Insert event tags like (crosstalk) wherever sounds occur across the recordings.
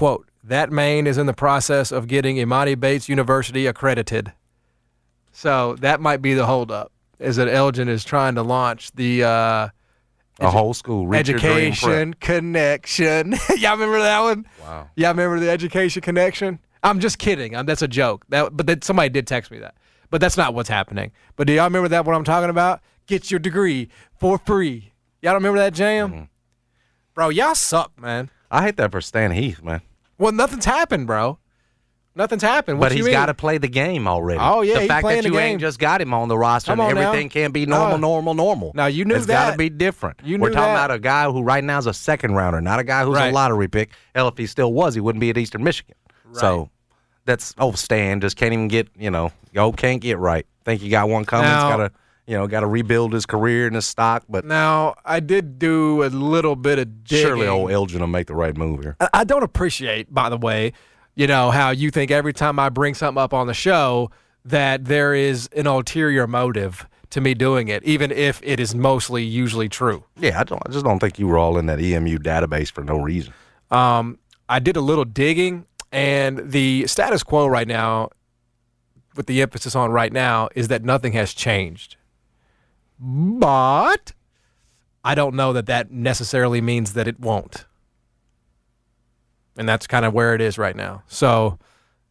quote, that Maine is in the process of getting Emoni Bates University accredited. So that might be the holdup, is that Elgin is trying to launch the uh, A whole school. Reach education connection. (laughs) Y'all remember that one? Wow. Y'all remember the education connection? I'm just kidding. Um, that's a joke. That, but that, somebody did text me that. But that's not what's happening. But do y'all remember that? What I'm talking about? Get your degree for free. Y'all don't remember that jam? Mm-hmm. Bro, y'all suck, man. I hate that for Stan Heath, man. Well, nothing's happened, bro. Nothing's happened. What but you he's got to play the game already. Oh, yeah, the fact that you ain't just got him on the roster Come and on now. everything can't be normal, Uh, normal, normal. Now, you knew it's got to be different. You We're talking that. about a guy who right now is a second rounder, not a guy who's Right. a lottery pick. Hell, if he still was, he wouldn't be at Eastern Michigan. So that's oh, Stan just can't even get you know, yo can't get right. Think he got one coming. Now- got to you know, got to rebuild his career and his stock. But Now, I did do a little bit of digging. surely old Elgin will make the right move here. I- don't appreciate, by the way, you know, how you think every time I bring something up on the show that there is an ulterior motive to me doing it, even if it is mostly usually true. Yeah, I don't. I just don't think you were all in that EMU database for no reason. Um, I did a little digging, and the status quo right now, with the emphasis on right now, is that nothing has changed. But I don't know that that necessarily means that it won't. And that's kind of where it is right now. So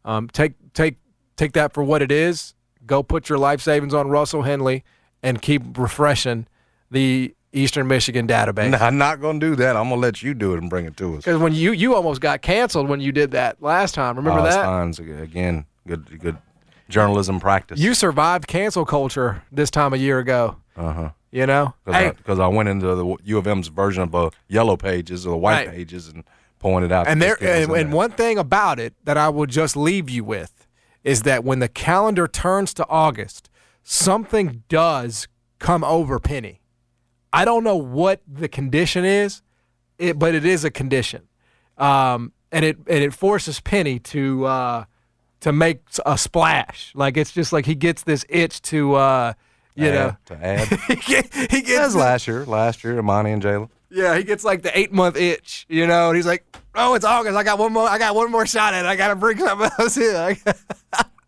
um, take take take that for what it is. Go put your life savings on Russell Henley and keep refreshing the Eastern Michigan database. No, I'm not going to do that. I'm going to let you do it and bring it to us. Because when you you almost got canceled when you did that last time. Remember Oh, it's that? Again, good good journalism practice. You survived cancel culture this time a year ago. Uh huh. You know? Because I, went into the U of M's version of uh, yellow pages or the white Right. pages and pointed out. and there this kid was and, and one thing about it that I will just leave you with is that when the calendar turns to August, something does come over Penny. I don't know what the condition is, it, but it is a condition, um, and it and it forces Penny to uh, to make a splash. Like it's just like he gets this itch to uh, you know to add. (laughs) he, get, he gets last year. Last year, Emoni and Jalen. yeah, he gets like the eight month itch, you know, and he's like, "Oh, it's August. I got one more. I got one more shot at it. I got to bring something (laughs) else in."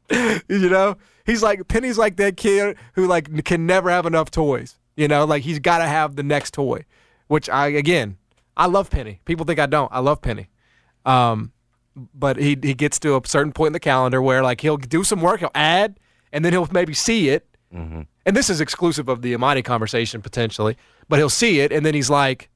(laughs) you know, he's like Penny's like that kid who like can never have enough toys. You know, like he's got to have the next toy. Which I again, I love Penny. People think I don't. I love Penny. Um, but he he gets to a certain point in the calendar where like he'll do some work, he'll add, and then he'll maybe see it. And this is exclusive of the Emoni conversation potentially, but he'll see it and then he's like,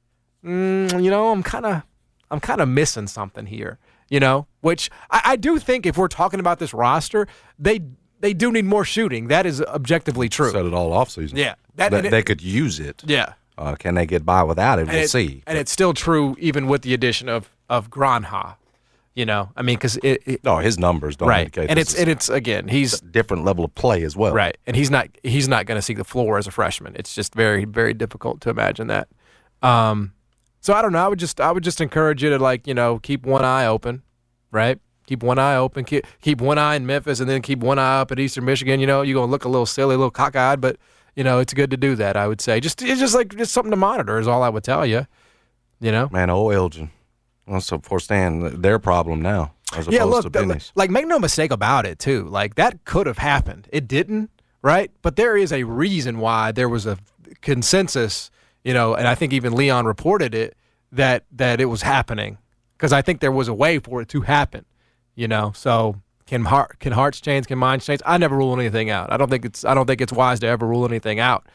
mm, you know, I'm kind of, I'm kind of missing something here. You know, which I, I do think if we're talking about this roster, they they do need more shooting. That is objectively true. Said it all off season. Yeah. That- That- and it- they could use it. yeah. Uh, can they get by without it? We'll it- see. And it's still true even with the addition of of Granha. You know, I mean, because it, it no, his numbers don't right, indicate. and it's and it's again, he's a different level of play as well. Right, and he's not he's not going to see the floor as a freshman. It's just very very difficult to imagine that. Um, so I don't know. I would just I would just encourage you to like you know keep one eye open, right? Keep one eye open. Keep keep one eye in Memphis, and then keep one eye up at Eastern Michigan. You know you're gonna look a little silly, a little cockeyed, but you know it's good to do that. I would say just it's just like just something to monitor is all I would tell you. You know. Man, old Elgin. Well, so for Stan, their problem now as Yeah, opposed look, like make no mistake about it too. Like that could have happened. It didn't, right? But there is a reason why there was a consensus, you know, and I think even Leon reported it that that it was happening because I think there was a way for it to happen, you know. So can heart can hearts change? Can minds change? I never rule anything out. I don't think it's I don't think it's wise to ever rule anything out.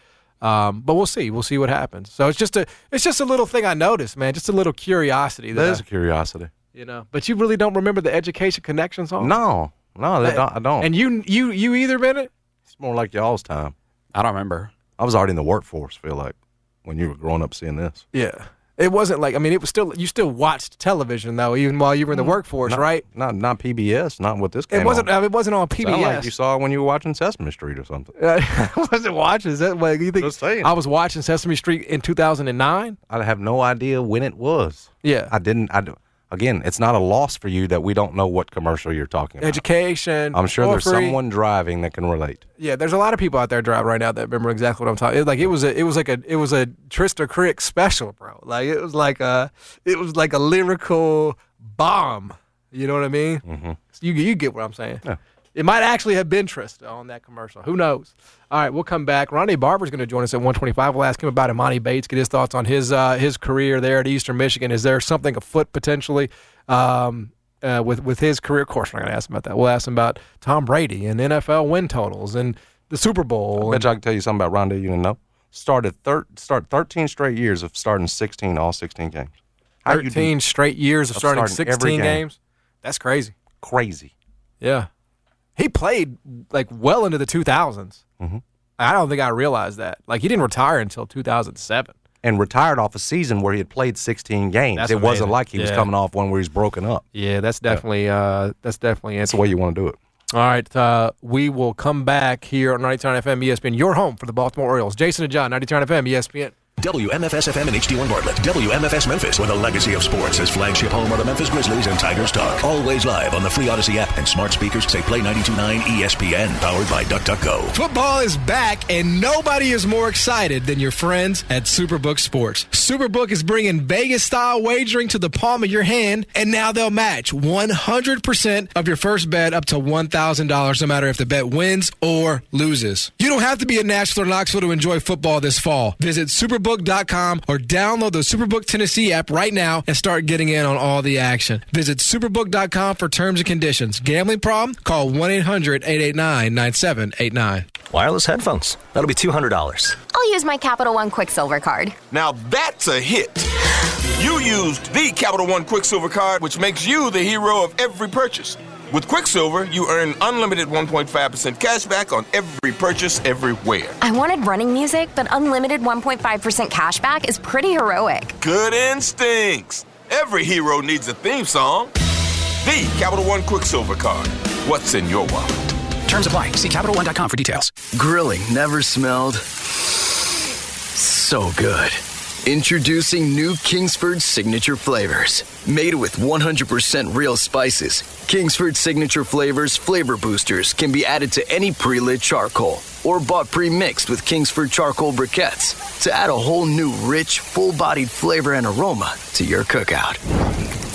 Um, but we'll see. We'll see what happens. So it's just a it's just a little thing I noticed, man. Just a little curiosity. That that is a curiosity. you know. But you really don't remember the Education Connection song? No, no, they don't, I don't. And you you you either Bennett? it's more like y'all's time. I don't remember. I was already in the workforce. Feel like when you were growing up seeing this. Yeah. It wasn't like I mean it was still you still watched television though even while you were in the mm-hmm. workforce, Not- right? Not not PBS. Not what this. Came It wasn't. On. It wasn't on Sound like PBS. you saw when you were watching Sesame Street or something. (laughs) I wasn't watching. Is that what you think? Just saying. I was watching Sesame Street in 2009. I have no idea when it was. Yeah. I didn't. I again, it's not a loss for you that we don't know what commercial you're talking about. Education. I'm sure there's free. someone driving that can relate. Yeah, there's a lot of people out there driving right now that remember exactly what I'm talking. It, like it was a, it was like a, it was a Trista Crick special, bro. Like it was like a, it was like a lyrical bomb. You know what I mean? Mm-hmm. You you get what I'm saying? Yeah. It might actually have been Trista on that commercial. Who knows? All right, we'll come back. Rondé Barber's going to join us at 125. We'll ask him about Emoni Bates, get his thoughts on his uh, his career there at Eastern Michigan. Is there something afoot potentially um, uh, with with his career? Of course, we're not going to ask him about that. We'll ask him about Tom Brady and NFL win totals and the Super Bowl. I and- bet you I can tell you something about Rondé you didn't know. Started thir- start 13 straight years of starting 16 all 16 games. How you 13 straight years of Of starting, starting 16 game. games. That's crazy. crazy. Yeah. He played like well into the 2000s. Mm-hmm. I don't think I realized that. Like he didn't retire until 2007. And retired off a season where he had played 16 games. That's it amazing. wasn't like he was coming off one where he's broken up. Yeah, that's definitely uh that's definitely That's the way you want to do it. All right, uh, we will come back here on 99 FM ESPN, your home for the Baltimore Orioles. Jason and John, 99 FM ESPN. WMFS FM and HD1 Bartlett. WMFS Memphis, where the legacy of sports is flagship home of the Memphis Grizzlies and Tigers talk. Always live on the free Audacy app and smart speakers say Play 92.9 ESPN, powered by DuckDuckGo. Football is back, and nobody is more excited than your friends at Superbook Sports. Superbook is bringing Vegas style wagering to the palm of your hand, and now they'll match 100% of your first bet up to $1,000, no matter if the bet wins or loses. You don't have to be in Nashville or Knoxville to enjoy football this fall. Visit superbook.com or download the Superbook Tennessee app right now and start getting in on all the action. Visit superbook.com for terms and conditions. Gambling problem? Call 1 800 889 9789. Wireless headphones. That'll be $200. I'll use my Capital One Quicksilver card. Now that's a hit. You used the Capital One Quicksilver card, which makes you the hero of every purchase. With Quicksilver, you earn unlimited 1.5% cash back on every purchase everywhere. I wanted running music, but unlimited 1.5% cash back is pretty heroic. Good instincts. Every hero needs a theme song. The Capital One Quicksilver card. What's in your wallet? Terms apply. See CapitalOne.com for details. Grilling never smelled so good. Introducing new Kingsford Signature Flavors. Made with 100% real spices, Kingsford Signature Flavors flavor boosters can be added to any pre lit charcoal or bought pre mixed with Kingsford charcoal briquettes to add a whole new rich, full bodied flavor and aroma to your cookout.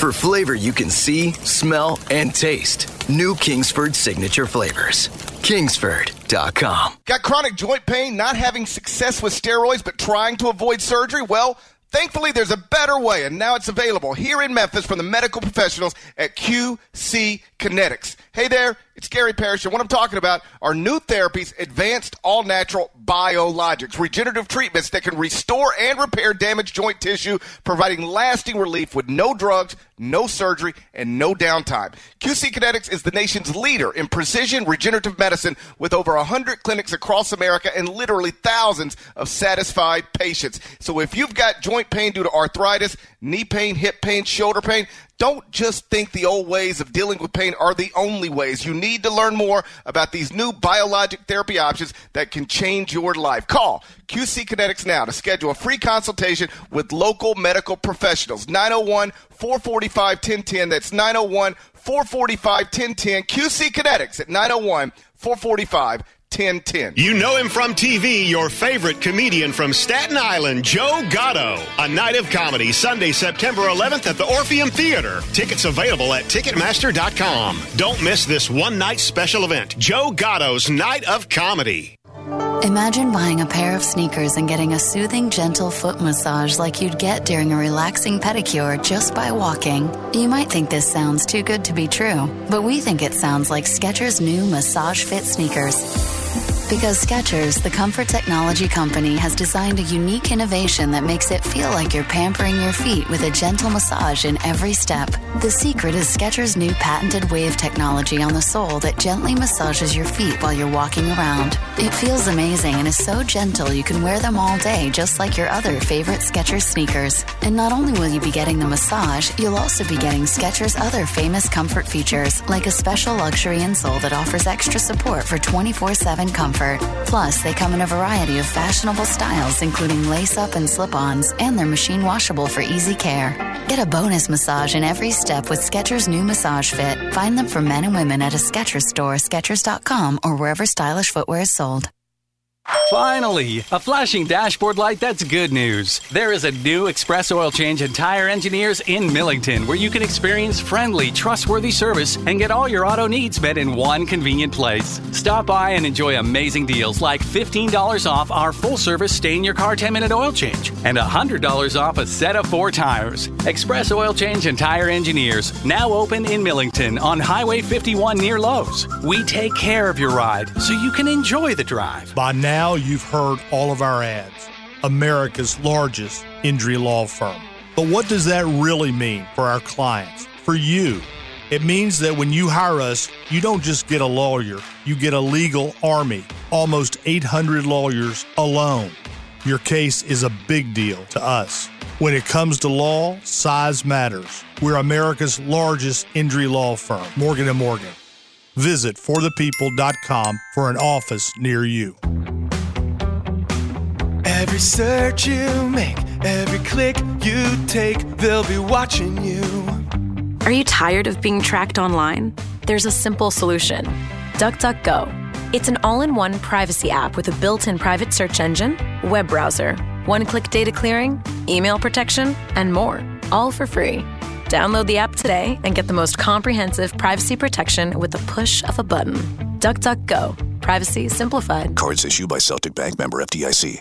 For flavor you can see, smell, and taste, new Kingsford Signature Flavors. Kingsford.com. Got chronic joint pain, not having success with steroids, but trying to avoid surgery? Well, thankfully, there's a better way, and now it's available here in Memphis from the medical professionals at QC Kinetics. Hey there, it's Gary Parrish, and what I'm talking about are new therapies, advanced all natural biologics, regenerative treatments that can restore and repair damaged joint tissue, providing lasting relief with no drugs, no surgery, and no downtime. QC Kinetics is the nation's leader in precision regenerative medicine with over 100 clinics across America and literally thousands of satisfied patients. So if you've got joint pain due to arthritis, knee pain, hip pain, shoulder pain, don't just think the old ways of dealing with pain are the only ways. You need to learn more about these new biologic therapy options that can change your life. Call QC Kinetics now to schedule a free consultation with local medical professionals. 901 445 1010. That's 901 445 1010. QC Kinetics at 901 445 1010. You know him from TV, your favorite comedian from Staten Island, Joe Gatto. A night of comedy, Sunday, September 11th at the Orpheum Theater. Tickets available at Ticketmaster.com. Don't miss this one night special event, Joe Gatto's Night of Comedy. Imagine buying a pair of sneakers and getting a soothing, gentle foot massage like you'd get during a relaxing pedicure just by walking. You might think this sounds too good to be true, but we think it sounds like Skechers' new Massage Fit sneakers. Because Skechers, the comfort technology company, has designed a unique innovation that makes it feel like you're pampering your feet with a gentle massage in every step. The secret is Skechers' new patented wave technology on the sole that gently massages your feet while you're walking around. It feels amazing and is so gentle you can wear them all day just like your other favorite Skechers sneakers. And not only will you be getting the massage, you'll also be getting Skechers' other famous comfort features, like a special luxury insole that offers extra support for 24 7 comfort. Plus, they come in a variety of fashionable styles, including lace up and slip ons, and they're machine washable for easy care. Get a bonus massage in every step with Skechers' new Massage Fit. Find them for men and women at a Skechers store, Skechers.com, or wherever stylish footwear is sold. Finally, a flashing dashboard light that's good news. There is a new Express Oil Change and Tire Engineers in Millington where you can experience friendly, trustworthy service and get all your auto needs met in one convenient place. Stop by and enjoy amazing deals like $15 off our full service stay in your car 10 minute oil change and $100 off a set of four tires. Express Oil Change and Tire Engineers, now open in Millington on Highway 51 near Lowe's. We take care of your ride so you can enjoy the drive. By now, you've heard all of our ads. America's largest injury law firm. But what does that really mean for our clients? For you? It means that when you hire us, you don't just get a lawyer, you get a legal army, almost 800 lawyers alone. Your case is a big deal to us. When it comes to law, size matters. We're America's largest injury law firm, Morgan & Morgan. Visit forthepeople.com for an office near you. Every search you make, every click you take, they'll be watching you. Are you tired of being tracked online? There's a simple solution DuckDuckGo. It's an all in one privacy app with a built in private search engine, web browser, one click data clearing, email protection, and more, all for free. Download the app today and get the most comprehensive privacy protection with the push of a button. DuckDuckGo. Privacy simplified. Cards issued by Celtic Bank member FDIC.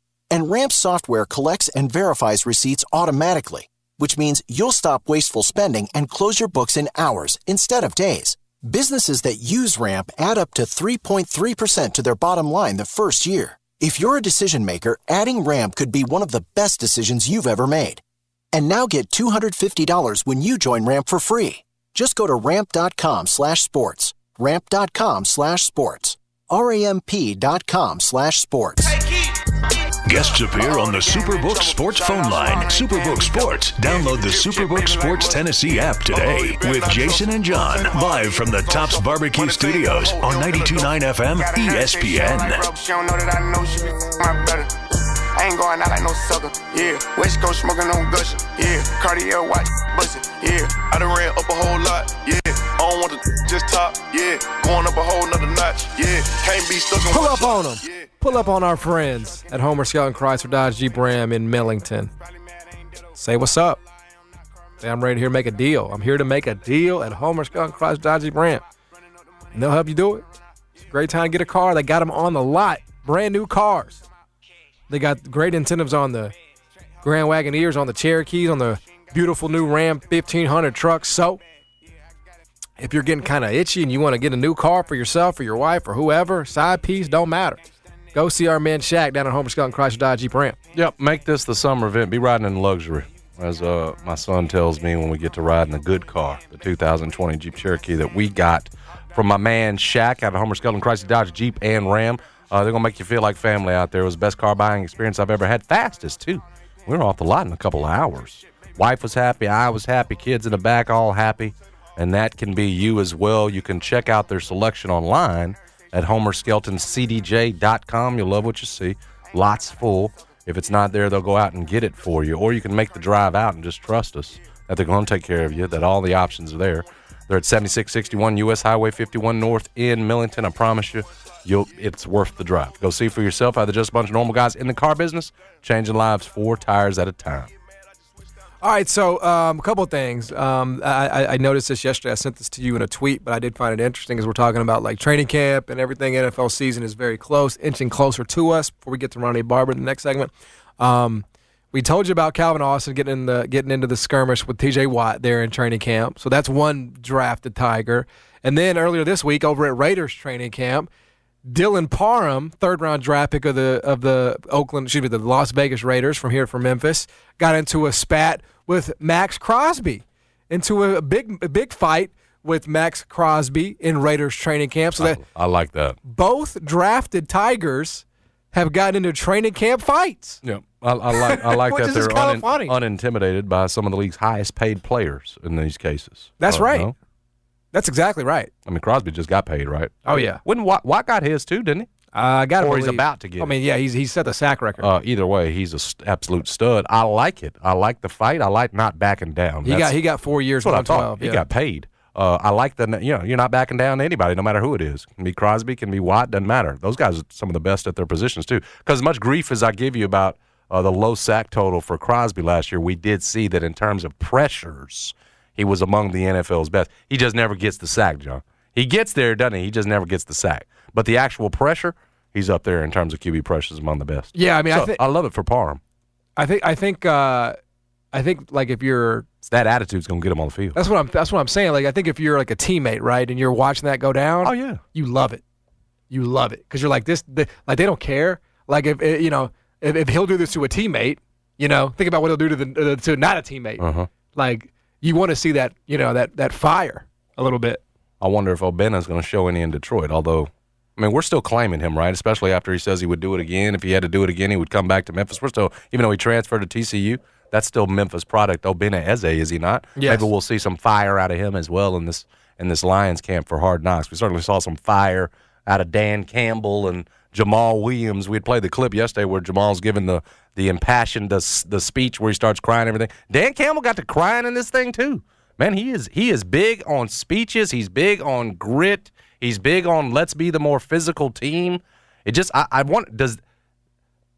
And Ramp software collects and verifies receipts automatically, which means you'll stop wasteful spending and close your books in hours instead of days. Businesses that use Ramp add up to 3.3% to their bottom line the first year. If you're a decision maker, adding Ramp could be one of the best decisions you've ever made. And now get $250 when you join Ramp for free. Just go to ramp.com slash sports. Ramp.com slash sports. R-A-M-P.com slash sports. Guests appear on the Superbook Sports phone line. Superbook Sports. Download the Superbook Sports Tennessee app today with Jason and John live from the Tops Barbecue Studios on 92.9 FM ESPN. I ain't going out like no sucker, yeah. West Coast smoking on gushing, yeah. Cartier watch, bustin', yeah. I done ran up a whole lot, yeah. I don't want to just top, yeah. Going up a whole nother notch, yeah. Can't be stuck Pull up on them. Pull up on our friends at Homer Skelton Chrysler Dodge Jeep Ram in Millington. Say what's up. Say I'm ready to here make a deal. I'm here to make a deal at Homer Skelton Chrysler Dodge Jeep Ram. And they'll help you do it. It's a great time to get a car. They got them on the lot. Brand new cars. They got great incentives on the Grand Wagoneers, on the Cherokees, on the beautiful new Ram 1500 trucks. So if you're getting kind of itchy and you want to get a new car for yourself or your wife or whoever, side piece, don't matter. Go see our man Shaq down at Homer Skelton Chrysler Dodge Jeep Ram. Yep, make this the summer event. Be riding in luxury, as uh, my son tells me when we get to ride in a good car, the 2020 Jeep Cherokee that we got from my man Shaq out of Homer Skelton Chrysler Dodge Jeep and Ram. Uh, they're gonna make you feel like family out there. It was the best car buying experience I've ever had. Fastest too. We were off the lot in a couple of hours. Wife was happy. I was happy. Kids in the back all happy. And that can be you as well. You can check out their selection online at homerskeltoncdj.com. You'll love what you see. Lots full. If it's not there, they'll go out and get it for you. Or you can make the drive out and just trust us that they're going to take care of you, that all the options are there. They're at 7661 US Highway 51 North in Millington. I promise you, you'll it's worth the drive. Go see for yourself how they're just a bunch of normal guys in the car business, changing lives four tires at a time. All right, so um, a couple of things. Um, I, I- noticed this yesterday. I sent this to you in a tweet, but I did find it interesting as we're talking about like training camp and everything. NFL season is very close, inching closer to us. Before we get to Rondé Barber in the next segment, um, we told you about Calvin Austin getting in the getting into the skirmish with T.J. Watt there in training camp. So that's one drafted Tiger. And then earlier this week, over at Raiders training camp, Dylan Parham, third round draft pick of the of the Oakland, excuse me, the Las Vegas Raiders from here from Memphis, got into a spat with Maxx Crosby, into a big a big fight with Maxx Crosby in Raiders training camp. So that I like that. both drafted Tigers have gotten into training camp fights. Yeah, I, I like I like (laughs) that they're kinda unintimidated by some of the league's highest paid players in these cases. That's Uh, right. no? That's exactly right. I mean, Crosby just got paid, right? Oh, yeah. When Watt, Watt got his too, didn't he? I got Or he's about to get I it. mean, yeah, he's he's set the sack record. Uh, either way, he's an absolute stud. I like it. I like the fight. I like not backing down. he got he got four years, That's what I thought. He Yeah. got paid. Uh, I like the you know you're not backing down to anybody, no matter who it is. Can be Crosby, can be Watt, doesn't matter. Those guys are some of the best at their positions too. Because as much grief as I give you about uh, the low sack total for Crosby last year, we did see that in terms of pressures, he was among the NFL's best. He just never gets the sack, John. He gets there, doesn't he? He just never gets the sack. But the actual pressure, he's up there in terms of QB pressures among the best. Yeah, I mean, I So, think I love it for Parham. I think I think uh, I think like if you're It's that attitude's gonna get him on the field. that's what I'm that's what I'm saying. Like I think if you're like a teammate, right, and you're watching that go down, Oh yeah. you love it. You love it because you're like this. The, like they don't care. Like if eh, you know if, if he'll do this to a teammate, you know, think about what he'll do to the to not a teammate. Uh-huh. Like you want to see that you know that that fire a little bit. I wonder if Obinna's going to show any in Detroit. Although, I mean, we're still claiming him, right? Especially after he says he would do it again. If he had to do it again, he would come back to Memphis. We're still, even though he transferred to TCU, that's still Memphis product. Obinna Eze, is he not? Yes. Maybe we'll see some fire out of him as well in this in this Lions camp for Hard Knocks. We certainly saw some fire out of Dan Campbell and Jamaal Williams. We had played the clip yesterday where Jamaal's giving the the impassioned the, the speech where he starts crying and everything. Dan Campbell got to crying in this thing too. Man, he is he is big on speeches. He's big on grit. He's big on let's be the more physical team. It just I, I want does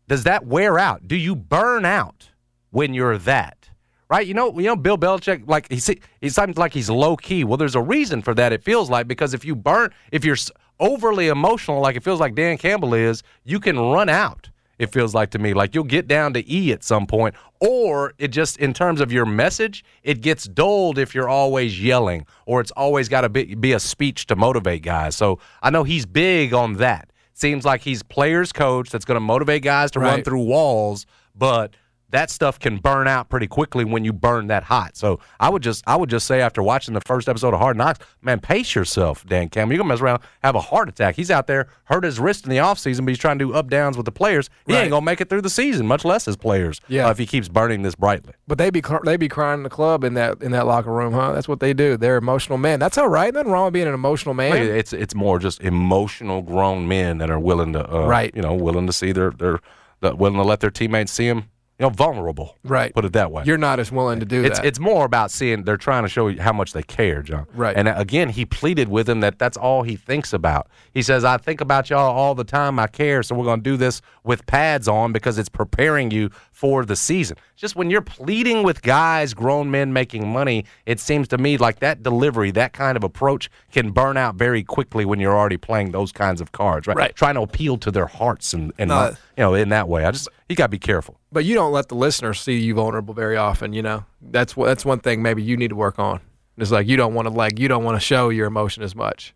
does that wear out? Do you burn out when you're that? Right? You know, you know, Bill Belichick, like he he seems like he's low key. Well, there's a reason for that. It feels like because if you burn, if you're overly emotional, like it feels like Dan Campbell is, you can run out. It feels like to me, like you'll get down to E at some point, or it just in terms of your message, it gets dulled if you're always yelling, or it's always got to be, be a speech to motivate guys. So I know he's big on that. Seems like he's players coach that's going to motivate guys to run through walls, but that stuff can burn out pretty quickly when you burn that hot. So I would just I would just say after watching the first episode of Hard Knocks, man, pace yourself, Dan Campbell. You're gonna mess around, have a heart attack. He's out there, hurt his wrist in the offseason, but he's trying to do up downs with the players. He Right. ain't gonna make it through the season, much less his players. Yeah. uh, if he keeps burning this brightly. But they be they be crying in the club in that in that locker room, huh? That's what they do. They're emotional men. That's all right. Nothing wrong with being an emotional man. Look, It's it's more just emotional grown men that are willing to uh, Right. you know, willing to see their their willing to let their teammates see them, you know, vulnerable. Right. Put it that way. You're not as willing to do it's that. it's more about seeing they're trying to show you how much they care, John. Right. And uh, again, he pleaded with him that that's all he thinks about. He says, "I think about y'all all the time. I care, so we're going to do this with pads on because it's preparing you for the season." Just when you're pleading with guys, grown men making money, it seems to me like that delivery, that kind of approach, can burn out very quickly when you're already playing those kinds of cards, right? Right. Trying to appeal to their hearts and and No. You know in that way. I just you got to be careful. but you don't let the listeners see you vulnerable very often. You know, that's what that's one thing maybe you need to work on. It's like you don't want to like you don't want to show your emotion as much.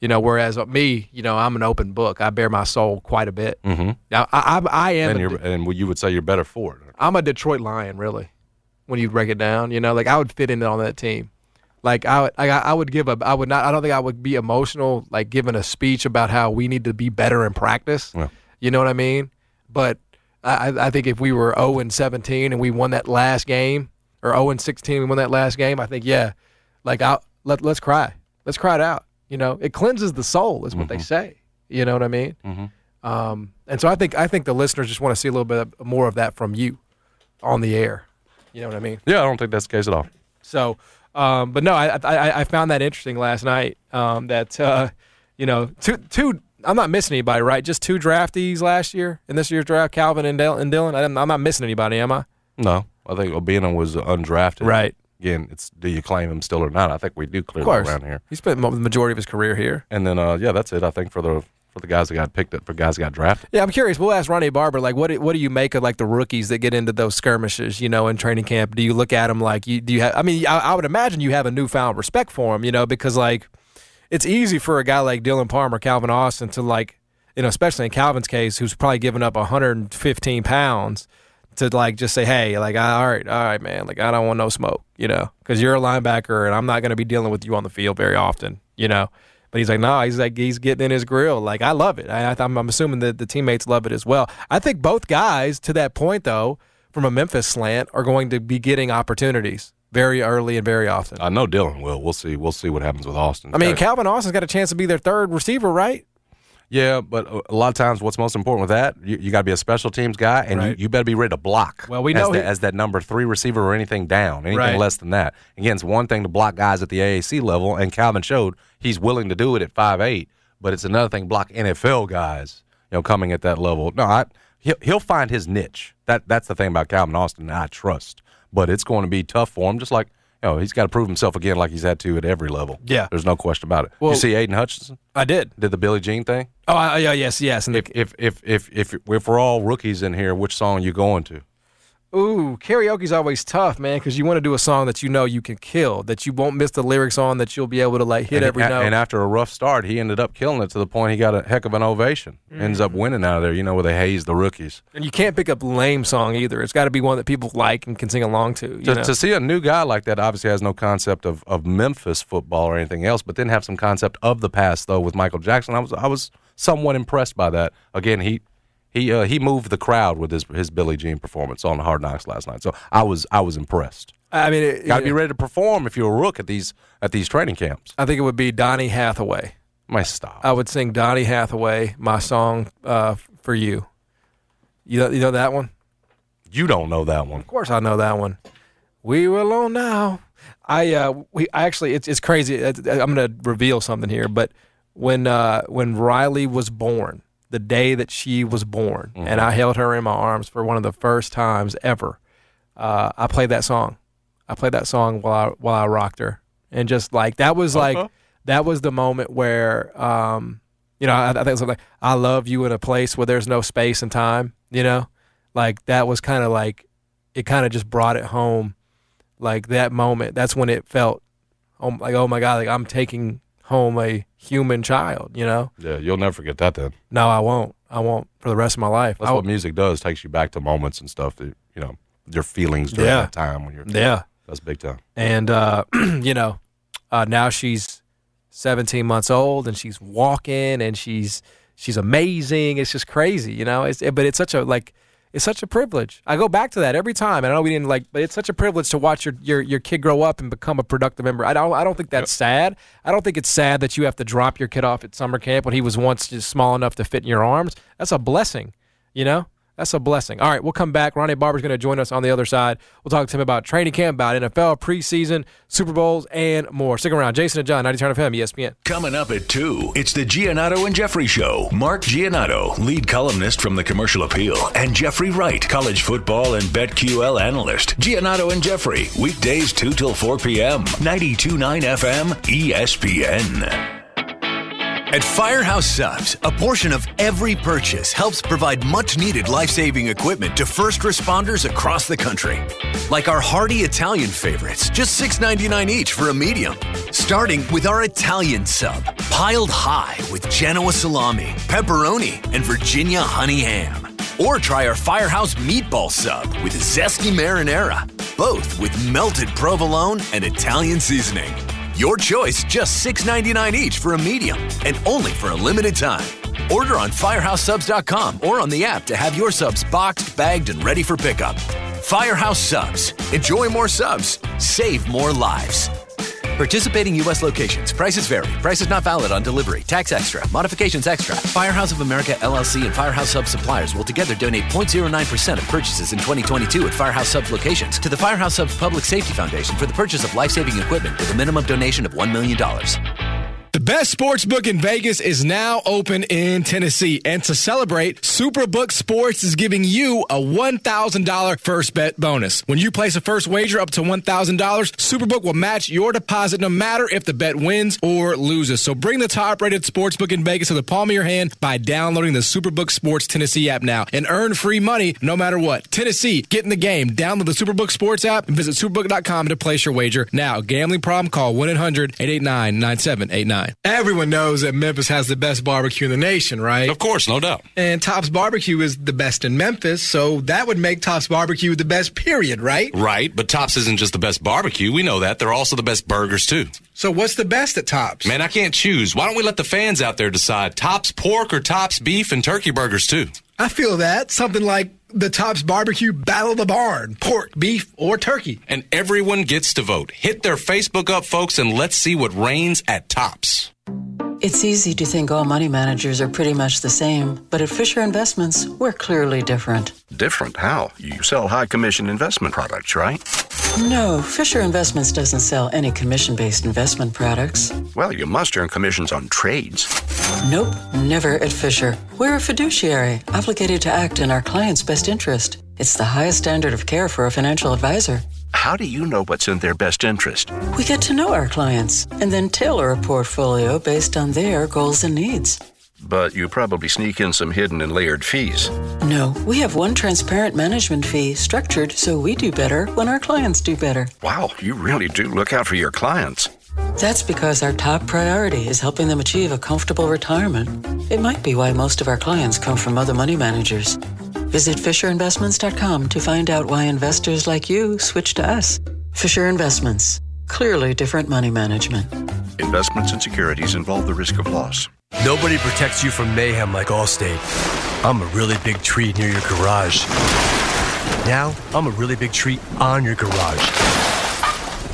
You know, whereas me, you know, I'm an open book. I bear my soul quite a bit. Mm-hmm. Now, I, I, I am. And you're and you would say you're better for it. I'm a Detroit Lion, really. When you break it down, you know, like I would fit in on that team. Like I would, I, I would give a, I would not, I don't think I would be emotional, like giving a speech about how we need to be better in practice. Yeah. You know what I mean? But I, I think if we were 0 and 17 and we won that last game, or 0 and 16 and we won that last game, I think yeah, like I let let's cry, let's cry it out. You know, it cleanses the soul, is what they say. You know what I mean? Mm-hmm. Um, and so I think I think the listeners just want to see a little bit more of that from you on the air. You know what I mean? Yeah, I don't think that's the case at all. So Um, but no, I, I I found that interesting last night. Um, that uh, you know, two two. I'm not missing anybody, right? Just two draftees last year in this year's draft, Calvin and, and Dylan. I, am not missing anybody, am I? No, I think Obinna was undrafted. Right. Again, it's do you claim him still or not? I think we do clearly around here. He spent the majority of his career here. And then, uh, yeah, that's it. I think for the for the guys that got picked up, for guys that got drafted. Yeah, I'm curious. We'll ask Rondé Barber, like, what do- what do you make of like the rookies that get into those skirmishes, you know, in training camp? Do you look at them like you do you have? I mean, I, I would imagine you have a newfound respect for them, you know, because like it's easy for a guy like Dylan Parham, Calvin Austin to like, you know, especially in Calvin's case, who's probably given up 115 pounds to like just say, hey, like, all right, all right, man, like I don't want no smoke, you know, because you're a linebacker and I'm not going to be dealing with you on the field very often, you know. But he's like, no, he's like, he's getting in his grill. Like, I love it. I, I'm assuming that the teammates love it as well. I think both guys, to that point, though, from a Memphis slant, are going to be getting opportunities very early and very often. I know Dylan will. We'll see. We'll see what happens with Austin. I mean, Gotta- Calvin Austin's got a chance to be their third receiver, right? Yeah, but a- lot of times, what's most important with that, you, you got to be a special teams guy, and Right. you, you better be ready to block. Well, we as know the- he- as that number three receiver or anything down, anything Right. less than that. Again, it's one thing to block guys at the AAC level, and Calvin showed he's willing to do it at five eight. But it's another thing to block NFL guys, you know, coming at that level. No, I, he'll, he'll find his niche. That that's the thing about Calvin Austin. I trust, but it's going to be tough for him. Just like you know, he's got to prove himself again, like he's had to at every level. Yeah. there's no question about it. Well- you see Aidan Hutchinson? I did. Did the Billie Jean thing? Oh, I, yeah, yes, yes. And if, if if if if if we're all rookies in here, which song you going to? Ooh, karaoke's always tough, man, because you want to do a song that you know you can kill, that you won't miss the lyrics on, that you'll be able to like hit and, every a- note. And after a rough start, he ended up killing it to the point he got a heck of an ovation. Ends Mm. up winning out of there. You know, where they haze the rookies. And you can't pick up lame song either. It's got to be one that people like and can sing along to. You To, to see a new guy like that obviously has no concept of, of Memphis football or anything else, but then have some concept of the past though with Michael Jackson. I was I was somewhat impressed by that. Again, he he uh, he moved the crowd with his his Billie Jean performance on Hard Knocks last night. So I was I was impressed. I mean, it, Got to be ready to perform if you're a rook at these at these training camps. I think it would be Donny Hathaway. My stop. I would sing Donny Hathaway, my song uh, for you. You know, you know that one? You don't know that one. Of course, I know that one. We were alone now. I uh, we I actually it's it's crazy. I'm going to reveal something here, but when uh, when Riley was born, the day that she was born, and I held her in my arms for one of the first times ever, uh, I played that song. I played that song while I while I rocked her, and just like that was like Uh-huh. that was the moment where um, you know I, I think it was like I love you in a place where there's no space and time. You know, like that was kind of like it kind of just brought it home like that moment that's when it felt oh, like oh my god like i'm taking home a human child you know Yeah, you'll never forget that then. no i won't i won't for the rest of my life That's I, what music does. Takes you back to moments and stuff that you know your feelings during Yeah. that time when you're Yeah. That's big time. and uh (clears throat) you know uh now she's 17 months old and she's walking and she's she's amazing it's just crazy you know it's but it's such a like it's such a privilege. I go back to that every time. And I know we didn't like, but it's such a privilege to watch your your, your kid grow up and become a productive member. I don't I don't think that's sad. I don't think it's sad that you have to drop your kid off at summer camp when he was once just small enough to fit in your arms. That's a blessing, you know. That's a blessing. All right, we'll come back. Rondé Barber's going to join us on the other side. We'll talk to him about training camp, about NFL preseason, Super Bowls, and more. Stick around. Jason and John, 90 Turn FM, ESPN. Coming up at 2, it's the Giannotto and Jeffrey Show. Mark Giannotto, lead columnist from the Commercial Appeal, and Jeffrey Wright, college football and BetQL analyst. Giannotto and Jeffrey, weekdays 2 till 4 p.m. 92.9 FM, ESPN. At Firehouse Subs, a portion of every purchase helps provide much needed life saving equipment to first responders across the country. Like our hearty Italian favorites, just $6.99 each for a medium. Starting with our Italian sub, piled high with Genoa salami, pepperoni, and Virginia honey ham. Or try our Firehouse meatball sub with zesty marinara, both with melted provolone and Italian seasoning. Your choice, just $6.99 each for a medium, and only for a limited time. Order on firehousesubs.com or on the app to have your subs boxed, bagged, and ready for pickup. Firehouse Subs. Enjoy more subs, save more lives. Participating U.S. locations. Prices vary. Prices not valid on delivery. Tax extra. Modifications extra. Firehouse of America LLC and Firehouse Subs suppliers will together donate 0.09% of purchases in 2022 at Firehouse Subs locations to the Firehouse Subs Public Safety Foundation for the purchase of life-saving equipment with a minimum donation of $1 million. The best sports book in Vegas is now open in Tennessee. And to celebrate, Superbook Sports is giving you a $1,000 first bet bonus. When you place a first wager up to $1,000, Superbook will match your deposit no matter if the bet wins or loses. So bring the top rated sports book in Vegas to the palm of your hand by downloading the Superbook Sports Tennessee app now and earn free money no matter what. Tennessee, get in the game. Download the Superbook Sports app and visit superbook.com to place your wager. Now, gambling problem, call 1 800 889 9789. Everyone knows that Memphis has the best barbecue in the nation, right? Of course, no doubt. And Tops Barbecue is the best in Memphis, so that would make Tops Barbecue the best, period, right? Right, but Tops isn't just the best barbecue. We know that. They're also the best burgers, too. So what's the best at Tops? Man, I can't choose. Why don't we let the fans out there decide? Tops pork or Tops beef and turkey burgers, too. I feel that. Something like the Tops Barbecue Battle of the Barn pork, beef, or turkey. And everyone gets to vote. Hit their Facebook up, folks, and let's see what reigns at Tops. It's easy to think all money managers are pretty much the same, but at Fisher Investments, we're clearly different. Different? How? You sell high commission investment products, right? No, Fisher Investments doesn't sell any commission based investment products. Well, you must earn commissions on trades. Nope, never at Fisher. We're a fiduciary, obligated to act in our client's best interest. It's the highest standard of care for a financial advisor. How do you know what's in their best interest? We get to know our clients and then tailor a portfolio based on their goals and needs. But you probably sneak in some hidden and layered fees. No, we have one transparent management fee structured so we do better when our clients do better. Wow, you really do look out for your clients. That's because our top priority is helping them achieve a comfortable retirement. It might be why most of our clients come from other money managers. Visit FisherInvestments.com to find out why investors like you switch to us. Fisher Investments. Clearly different money management. Investments and securities involve the risk of loss. Nobody protects you from mayhem like Allstate. I'm a really big tree near your garage. Now, I'm a really big tree on your garage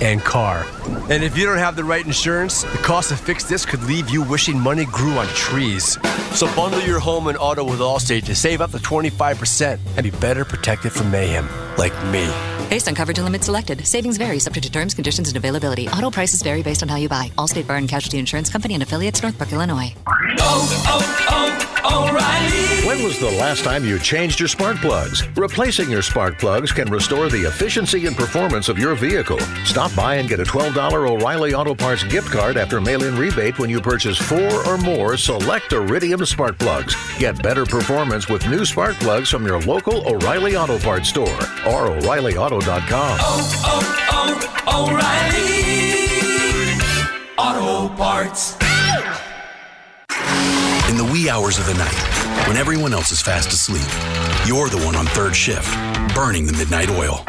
and car. And if you don't have the right insurance, the cost to fix this could leave you wishing money grew on trees. So bundle your home and auto with Allstate to save up to 25% and be better protected from mayhem, like me. Based on coverage and limits selected, savings vary subject to terms, conditions, and availability. Auto prices vary based on how you buy. Allstate Bar and Casualty Insurance Company and affiliates, Northbrook, Illinois. Oh, oh, oh, O'Reilly! When was the last time you changed your spark plugs? Replacing your spark plugs can restore the efficiency and performance of your vehicle. Stop by and get a $12 O'Reilly Auto Parts gift card after mail-in rebate when you purchase four or more select Iridium spark plugs. Get better performance with new spark plugs from your local O'Reilly Auto Parts store or O'ReillyAuto.com. Oh, oh, oh, O'Reilly! Auto Parts. The wee hours of the night, when everyone else is fast asleep, you're the one on third shift, burning the midnight oil.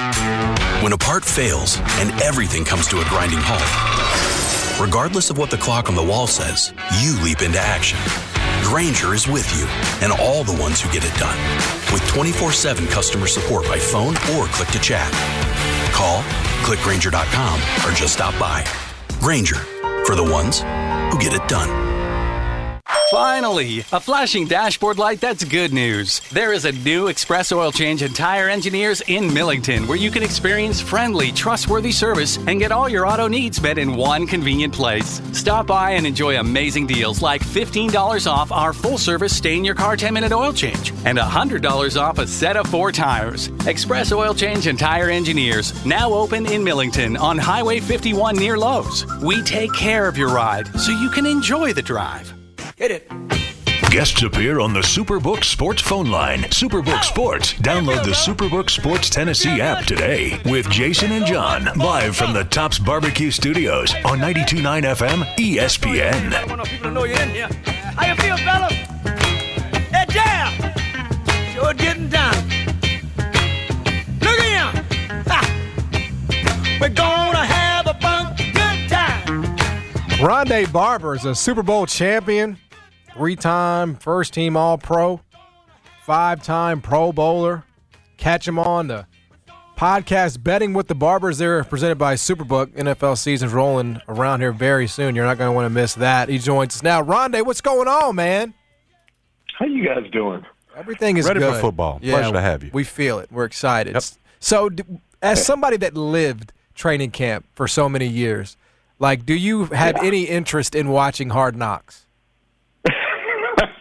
When a part fails and everything comes to a grinding halt, regardless of what the clock on the wall says, you leap into action. Grainger is with you and all the ones who get it done. With 24 7 customer support by phone or click to chat. Call, clickgranger.com, or just stop by. Grainger, for the ones who get it done. Finally, a flashing dashboard light that's good news. There is a new Express Oil Change and Tire Engineers in Millington where you can experience friendly, trustworthy service and get all your auto needs met in one convenient place. Stop by and enjoy amazing deals like $15 off our full service stain your car 10 minute oil change and $100 off a set of four tires. Express Oil Change and Tire Engineers, now open in Millington on Highway 51 near Lowe's. We take care of your ride so you can enjoy the drive. Hit it. Guests appear on the Superbook Sports phone line. Superbook Sports. Download the Superbook Sports Tennessee app today with Jason and John live from the Tops Barbecue Studios on 92.9 FM ESPN. I want people to know you're in here. How you feel, fellas? Hey, Jam! Sure getting down. Look at him! Ha! We're gonna have a fun, good time. Rondé Barber is a Super Bowl champion, three time first team All Pro, five time Pro Bowler. Catch him on the podcast, Betting with the Barbers. They're presented by Superbook. NFL season's rolling around here very soon. You're not going to want to miss that. He joins us now. Rondé, what's going on, man? How you guys doing? Everything is Ready for good. football. Yeah, Pleasure to have you. We feel it. We're excited. So, as somebody that lived training camp for so many years, like, do you have any interest in watching Hard Knocks?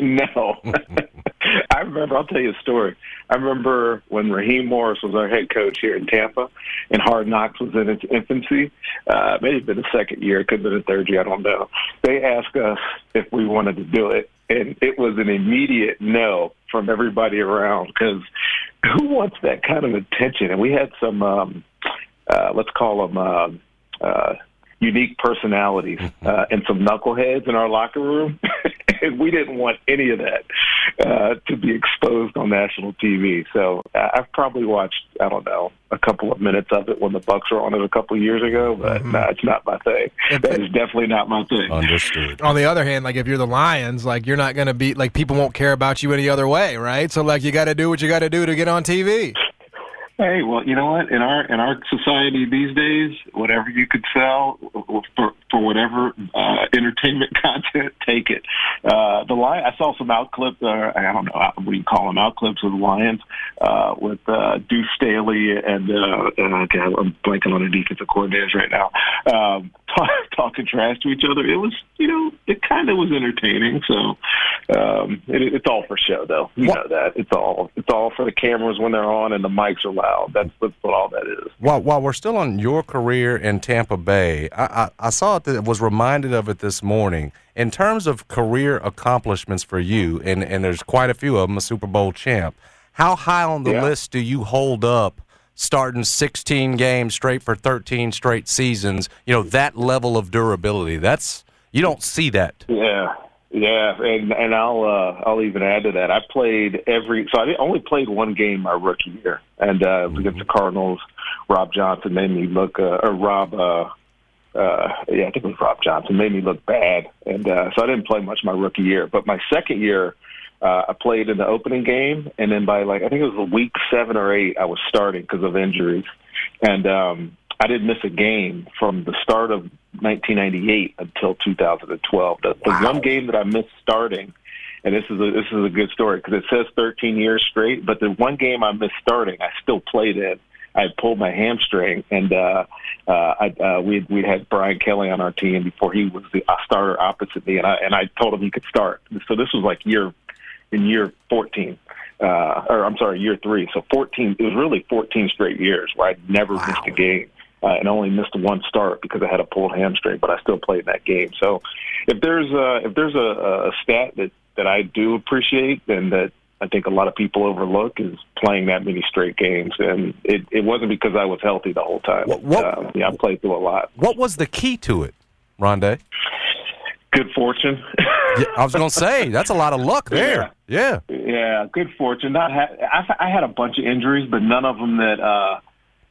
No. (laughs) I remember, I'll tell you a story. I remember when Raheem Morris was our head coach here in Tampa and Hard Knocks was in its infancy. Uh, maybe been the second year, it could have been the third year, I don't know. They asked us if we wanted to do it, and it was an immediate no from everybody around because who wants that kind of attention? And we had some, um, uh, let's call them, um, uh, unique personalities (laughs) uh, and some knuckleheads in our locker room. (laughs) and we didn't want any of that uh, to be exposed on national TV. So uh, I've probably watched, I don't know, a couple of minutes of it when the Bucks were on it a couple of years ago, but no, it's not my thing. That is definitely not my thing. Understood. On the other hand, like if you're the Lions, like you're not going to be like people won't care about you any other way, right? So like you got to do what you got to do to get on TV. Hey, well, you know what? In our in our society these days, whatever you could sell for for whatever uh, entertainment (laughs) content, take it. Uh, the lion, I saw some out clips. Uh, I don't know what do you call them? Out clips of the Lions uh, with uh, Deuce Staley and uh, uh, okay, I'm blanking on the defensive coordinators right now. Um, talk, (laughs) talking trash to each other. It was, you know, it kind of was entertaining. So um, it, it's all for show, though. You know that it's all it's all for the cameras when they're on and the mics are loud. That's that's what all that is. While, while we're still on your career in Tampa Bay, I, I, I saw it that was reminded of it this morning. In terms of career accomplishments for you, and, and there's quite a few of them, a Super Bowl champ, how high on the Yeah. list do you hold up starting 16 games straight for 13 straight seasons? You know, that level of durability. That's, you don't see that. Yeah, yeah, and and I'll uh, I'll even add to that. I played every so I only played one game my rookie year, and uh, it was against the Cardinals. Rob Johnson made me look, uh, or Rob, uh, uh, yeah, I think it was Rob Johnson made me look bad, and uh, so I didn't play much my rookie year. But my second year, uh, I played in the opening game, and then by like I think it was week seven or eight, I was starting because of injuries, and um, I didn't miss a game from the start of 1998 until 2012. The, the one game that I missed starting, and this is a this is a good story because it says 13 years straight, but the one game I missed starting, I still played in. I pulled my hamstring, and uh, uh, I, uh, we we had Brian Kelly on our team before he was the starter opposite me, and I and I told him he could start. So this was like year in year 14, uh, or I'm sorry, year three. So 14. It was really 14 straight years where I never missed a game. Uh, and only missed one start because I had a pulled hamstring, but I still played that game. So, if there's a, if there's a, a stat that that I do appreciate and that I think a lot of people overlook is playing that many straight games, and it, it wasn't because I was healthy the whole time. Um, yeah, I played through a lot. What was the key to it, Rondé? Good fortune. Yeah, I was going to say, that's a lot of luck there. Yeah. Yeah, good fortune. Not ha- I, I had a bunch of injuries, but none of them that uh,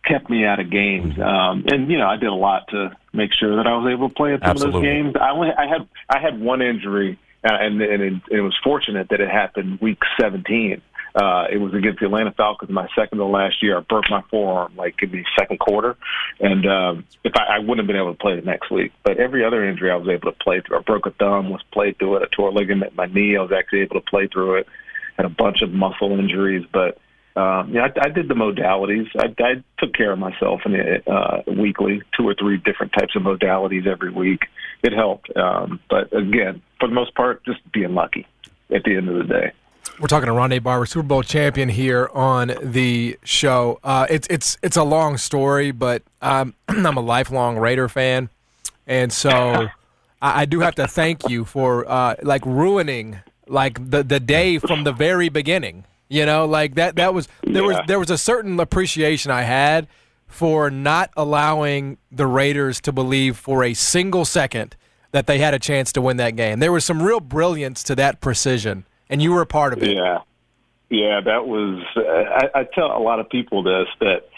kept me out of games. Um, and you know, I did a lot to make sure that I was able to play in some of those games. I only, I had I had one injury, uh, and and it, it was fortunate that it happened week 17. Uh, it was against the Atlanta Falcons my second to last year. I broke my forearm like in the second quarter, and um, if I, I wouldn't have been able to play the next week. But every other injury I was able to play through. I broke a thumb, was played through it. I tore a ligament in my knee. I was actually able to play through it. Had a bunch of muscle injuries, but um, yeah, I, I did the modalities. I, I took care of myself in uh, weekly, two or three different types of modalities every week. It helped, um, but again, for the most part, just being lucky at the end of the day. We're talking to Rondé Barber, Super Bowl champion here on the show. Uh, it's it's it's a long story, but um, (clears throat) I'm a lifelong Raider fan, and so (laughs) I, I do have to thank you for uh, like ruining like the the day from the very beginning. You know, like that that was there was there was a certain appreciation I had for not allowing the Raiders to believe for a single second that they had a chance to win that game. There was some real brilliance to that precision, and you were a part of it. Yeah, yeah, that was. Uh, I, I tell a lot of people this that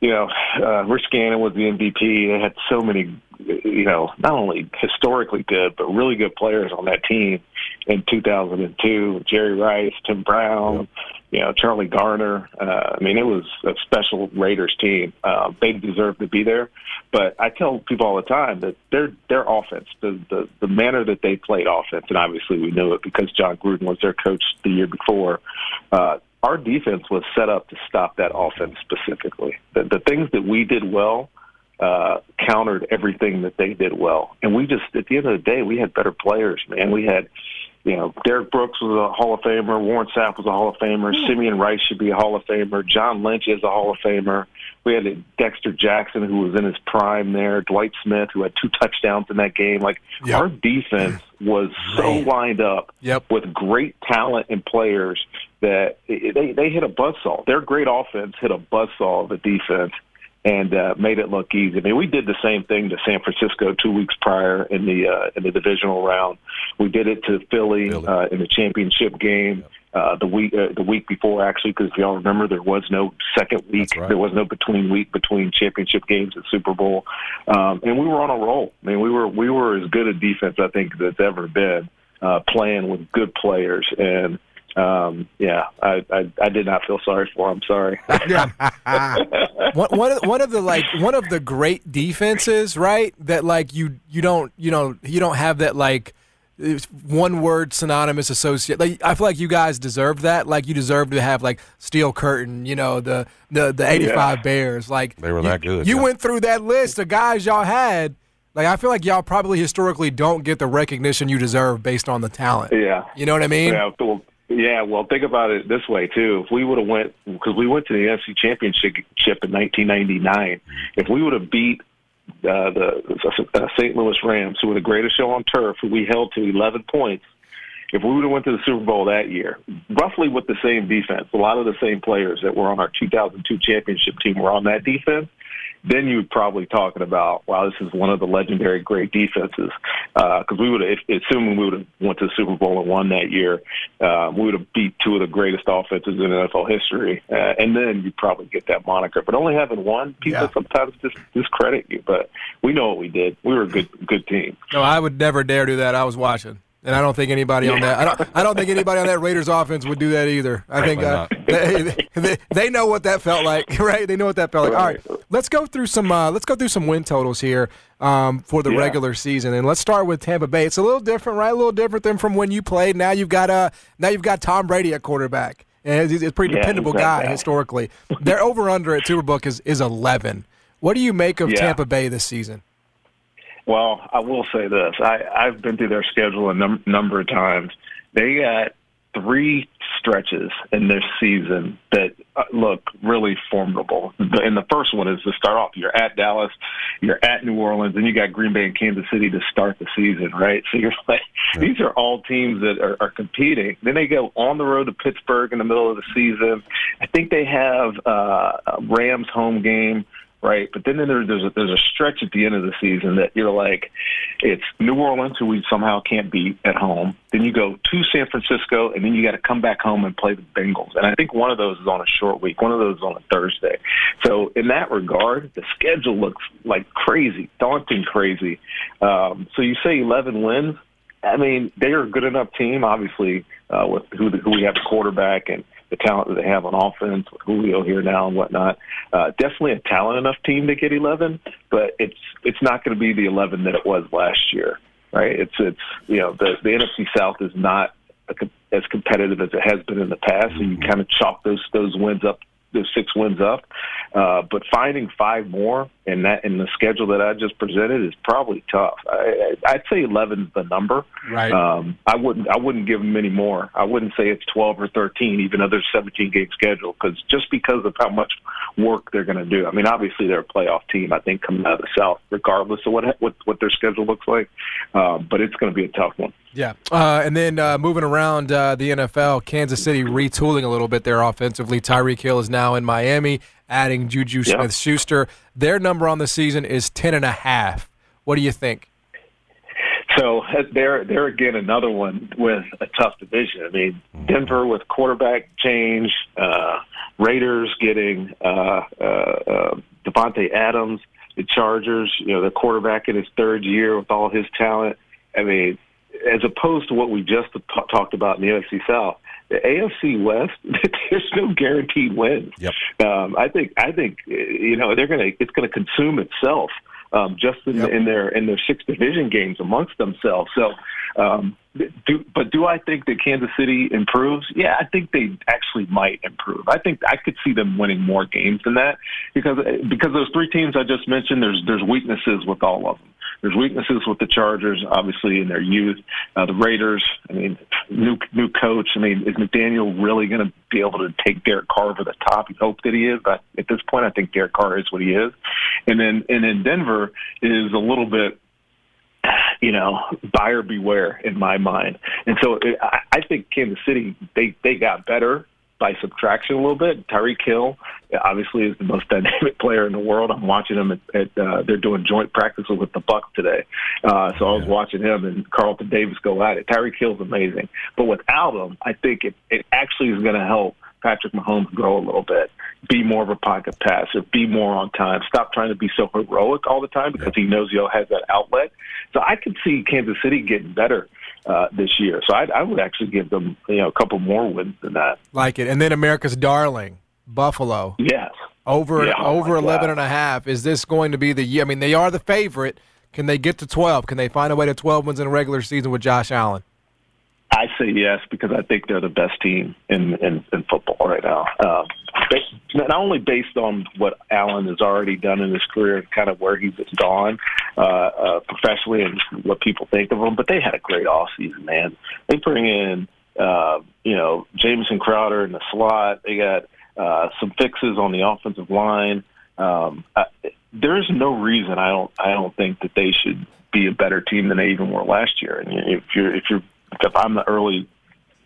you know, uh, Rich Gannon was the MVP. They had so many, you know, not only historically good but really good players on that team in 2002. Jerry Rice, Tim Brown, you know Charlie Garner. Uh, I mean, it was a special Raiders team. Uh, they deserve to be there. But I tell people all the time that their their offense, the, the the manner that they played offense, and obviously we knew it because Jon Gruden was their coach the year before. Uh, our defense was set up to stop that offense specifically. The, the things that we did well uh, countered everything that they did well, and we just at the end of the day we had better players, man. We had you know, Derrick Brooks was a Hall of Famer. Warren Sapp was a Hall of Famer. Hmm. Simeon Rice should be a Hall of Famer. John Lynch is a Hall of Famer. We had Dexter Jackson, who was in his prime there. Dwight Smith, who had two touchdowns in that game. Like Yep. our defense was so lined up Yep. with great talent and players that they they hit a buzzsaw. Their great offense hit a buzzsaw of the defense and uh, made it look easy. I mean, we did the same thing to San Francisco two weeks prior in the uh, in the divisional round. We did it to Philly, Uh, in the championship game. Uh, the week uh, the week before, actually, because if y'all remember, there was no second week. There was no between week between championship games and Super Bowl, um, and we were on a roll. I mean, we were we were as good a defense I think that's ever been, uh, playing with good players. And um, yeah, I, I I did not feel sorry for him. Sorry. one, one, of, one of the like one of the great defenses, right? That like you you don't you know you don't have that like one word synonymous associate. Like I feel like you guys deserve that. Like you deserve to have like Steel Curtain, you know the the the eighty five Yeah. Bears. Like They were you- that good, You yeah. went through that list of guys y'all had. Like I feel like y'all probably historically don't get the recognition you deserve based on the talent. Yeah. You know what I mean? Yeah. Well, yeah. Well, think about it this way too. If we would have went because we went to the NFC Championship in 1999, if we would have beat uh, the uh, St. Louis Rams, who were the greatest show on turf, who we held to 11 points. If we would have went to the Super Bowl that year, roughly with the same defense, a lot of the same players that were on our 2002 championship team were on that defense, then you'd probably talking about, wow, this is one of the legendary great defenses. Because we would have, if, assuming we would have went to the Super Bowl and won that year, um, we would have beat two of the greatest offenses in NFL history, uh, and then you'd probably get that moniker. But only having one, people sometimes just discredit you. But we know what we did. We were a good, good team. No, I would never dare do that. I was watching. And I don't think anybody on that. I don't. I don't think anybody on that Raiders offense would do that either. I think uh, they, they they know what that felt like, (laughs) right? They know what that felt like. All right, let's go through some. Uh, let's go through some win totals here um, for the Yeah. regular season, and let's start with Tampa Bay. It's a little different, right? A little different than from when you played. Now you've got uh, now you've got Tom Brady at quarterback, and he's, a pretty Yeah, dependable guy guy. historically. Their (laughs) over under at Superbook is is eleven. What do you make of Yeah. Tampa Bay this season? Well, I will say this: I, I've been through their schedule a num- number of times. They got three stretches in this season that uh, look really formidable. And the first one is to start off. You're at Dallas, you're at New Orleans, and you got Green Bay and Kansas City to start the season, right? (laughs) So you're like, these are all teams that are, are competing. Then they go on the road to Pittsburgh in the middle of the season. I think they have uh, a Rams home game right? But then there, there's a, there's a stretch at the end of the season that you're like, it's New Orleans who we somehow can't beat at home. Then you go to San Francisco, and then you got to come back home and play the Bengals. And I think one of those is on a short week. One of those is on a Thursday. So in that regard, the schedule looks like crazy, daunting, crazy. Um, so you say 11 wins. I mean, they are a good enough team, obviously, uh, with who, who we have the quarterback and the talent that they have on offense, with Julio here now and whatnot. Uh, definitely a talent enough team to get 11, but it's it's not going to be the 11 that it was last year, right? It's it's you know the the NFC South is not a, as competitive as it has been in the past, so you kind of chalk those those wins up, those six wins up. Uh, but finding five more in that in the schedule that I just presented is probably tough. I, I'd say 11 is the number. Right. Um, I wouldn't. I wouldn't give them any more. I wouldn't say it's 12 or 13, even though there's 17 game schedule, because just because of how much work they're going to do. I mean, obviously they're a playoff team. I think coming out of the South, regardless of what what, what their schedule looks like. Um, but it's going to be a tough one. Yeah. Uh, and then uh, moving around uh, the NFL, Kansas City retooling a little bit there offensively. Tyreek Hill is now in Miami, adding Juju Smith Schuster. Their number on the season is 10.5. What do you think? So uh, they're they're again another one with a tough division. I mean, Denver with quarterback change, uh, Raiders getting uh, uh, uh, Davante Adams, the Chargers. You know, the quarterback in his third year with all his talent. I mean, as opposed to what we just t- talked about in the NFC South, the AFC West, (laughs) there's no guaranteed wins. Yep. Um, I think I think you know they're gonna it's gonna consume itself um, just in, in their in their six division games amongst themselves. So, um, do, but do I think that Kansas City improves? Yeah, I think they actually might improve. I think I could see them winning more games than that because because those three teams I just mentioned, there's there's weaknesses with all of them. There's weaknesses with the Chargers, obviously in their youth. Uh, the Raiders, I mean, new new coach. I mean, is McDaniel really going to be able to take Derek Carr over the top? You hope that he is, but at this point, I think Derek Carr is what he is. And then and then Denver is a little bit you know, buyer beware in my mind. And so I, I think Kansas City they they got better by subtraction a little bit. Tyreek Hill obviously is the most (laughs) dynamic player in the world. I'm watching him at, at uh, they're doing joint practices with the Bucks today. Uh, so I was watching him and Carlton Davis go at it. Tyreek Hill's amazing, but without him, I think it it actually is going to help Patrick Mahomes grow a little bit, be more of a pocket passer, be more on time, stop trying to be so heroic all the time because he knows he has that outlet. So I could see Kansas City getting better uh, this year. So I, I would actually give them you know a couple more wins than that. Like it. And then America's darling, Buffalo. Yes. Over Yeah, oh over my 11 God. and a half. Is this going to be the year? I mean, they are the favorite. Can they get to 12? Can they find a way to 12 wins in a regular season with Josh Allen? I say yes because I think they're the best team in in, in football right now. Ba- not only based on what Allen has already done in his career, and kind of where he's gone uh, uh, professionally, and what people think of him, but they had a great offseason, man. They bring in uh, you know Jamison Crowder in the slot. They got uh, some fixes on the offensive line. Um, I, there's no reason I don't I don't think that they should be a better team than they even were last year. And if you're if you're if I'm the early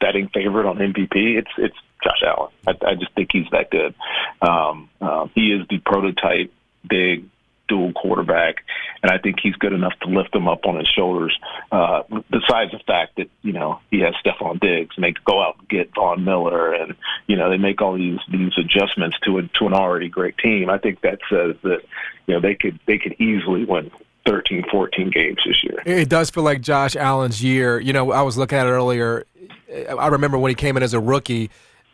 betting favorite on MVP, it's it's Josh Allen. I, I just think he's that good. Um, uh, he is the prototype big dual quarterback, and I think he's good enough to lift them up on his shoulders. Uh, besides the fact that you know he has Stefon Diggs, and they go out and get Von Miller, and you know they make all these these adjustments to a, to an already great team. I think that says that you know they could they could easily win 13, 14 games this year. It does feel like Josh Allen's year. You know, I was looking at it earlier. I remember when he came in as a rookie,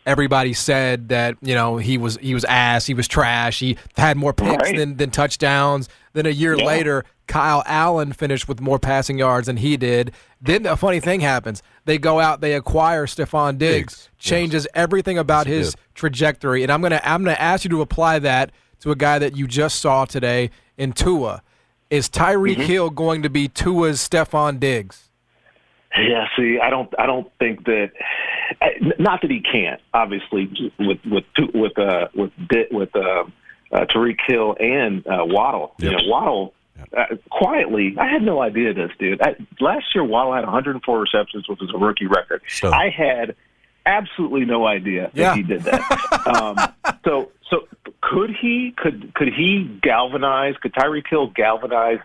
everybody said that you know he was he was ass, he was trash, he had more picks Right. than than touchdowns. Then a year Yeah. later, Kyle Allen finished with more passing yards than he did. Then a funny thing happens: they go out, they acquire Stefon Diggs, changes everything about Yes, he his did. trajectory. And I'm gonna I'm gonna ask you to apply that to a guy that you just saw today in Tua. Is Tyreek Mm-hmm. Hill going to be Tua's Stefon Diggs? Yeah, see, I don't, I don't think that. Not that he can't, obviously, with with with uh, with with uh, uh, Tyreek Hill and uh, Waddle. You know, Waddle uh, quietly. I had no idea this dude. I, last year, Waddle had 104 receptions, which was a rookie record. So- I had absolutely no idea that he did that. (laughs) um, so, so could he? Could could he galvanize? Could Tyreek Hill galvanize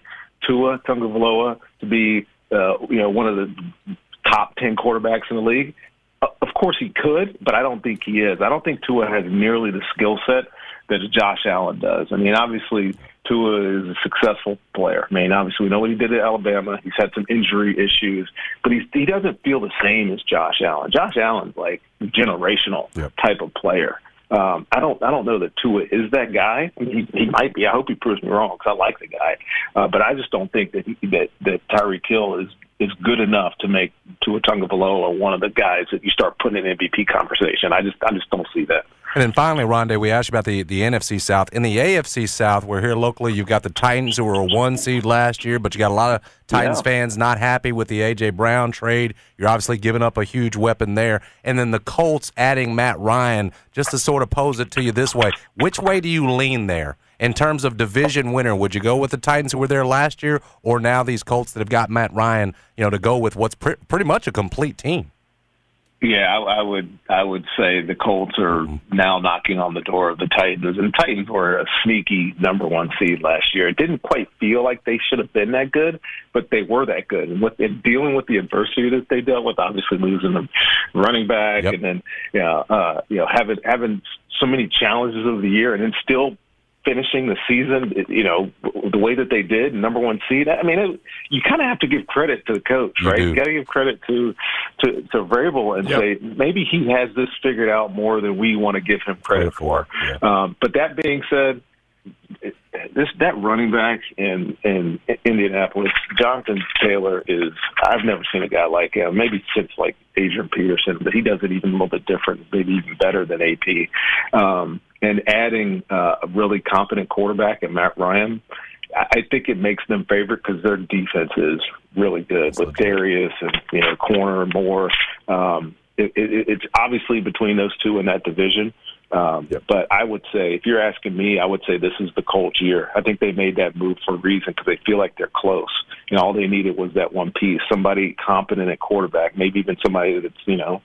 Tua Tagovailoa to be, uh, you know, one of the top ten quarterbacks in the league? Uh, Of course he could, but I don't think he is. I don't think Tua has nearly the skill set that Josh Allen does. I mean, obviously Tua is a successful player. I mean, obviously we know what he did at Alabama. He's had some injury issues, but he's, he doesn't feel the same as Josh Allen. Josh Allen's like generational type of player. Um, I don't. I don't know that Tua is that guy. He, he might be. I hope he proves me wrong because I like the guy, uh, but I just don't think that he, that that Tyreek Hill is is good enough to make Tua Tagovailoa one of the guys that you start putting in MVP conversation. I just I just don't see that. And then finally, Rondé, we asked you about the, the NFC South. In the AFC South, we're here locally. You've got the Titans, who were a one seed last year, but you got a lot of Titans Yeah. fans not happy with the A.J. Brown trade. You're obviously giving up a huge weapon there. And then the Colts adding Matt Ryan, just to sort of pose it to you this way. Which way do you lean there? In terms of division winner, would you go with the Titans who were there last year, or now these Colts that have got Matt Ryan, you know, to go with what's pre- pretty much a complete team? Yeah, I, I would. I would say the Colts are now knocking on the door of the Titans, and the Titans were a sneaky number one seed last year. It didn't quite feel like they should have been that good, but they were that good. And with in dealing with the adversity that they dealt with, obviously losing the running back, and then you know, uh, you know, having having so many challenges of the year, and then still finishing the season, you know, the way that they did, number one seed. I mean, it, you kind of have to give credit to the coach, You right? do. You got to give credit to to to Vrabel and Yep. say maybe he has this figured out more than we want to give him credit for. Um, but that being said, this that running back in in Indianapolis, Jonathan Taylor is I've never seen a guy like him. Maybe since like Adrian Peterson, but he does it even a little bit different, maybe even better than AP. Um, and adding uh, a really competent quarterback in Matt Ryan, I think it makes them favorite because their defense is really good with Darius and you know corner and more. Um, it, it, it's obviously between those two in that division. Um, But I would say, if you're asking me, I would say this is the Colts year. I think they made that move for a reason because they feel like they're close. You know, all they needed was that one piece, somebody competent at quarterback, maybe even somebody that's you know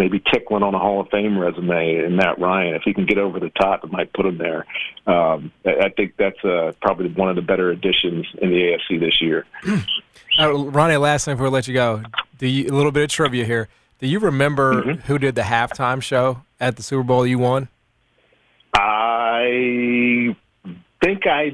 maybe tickling on a Hall of Fame resume and Matt Ryan. If he can get over the top, it might put him there. Um, I think that's uh, probably one of the better additions in the AFC this year. Uh, Ronnie, last thing before we let you go, do you a little bit of trivia here? Do you remember Mm-hmm. who did the halftime show at the Super Bowl you won? I think I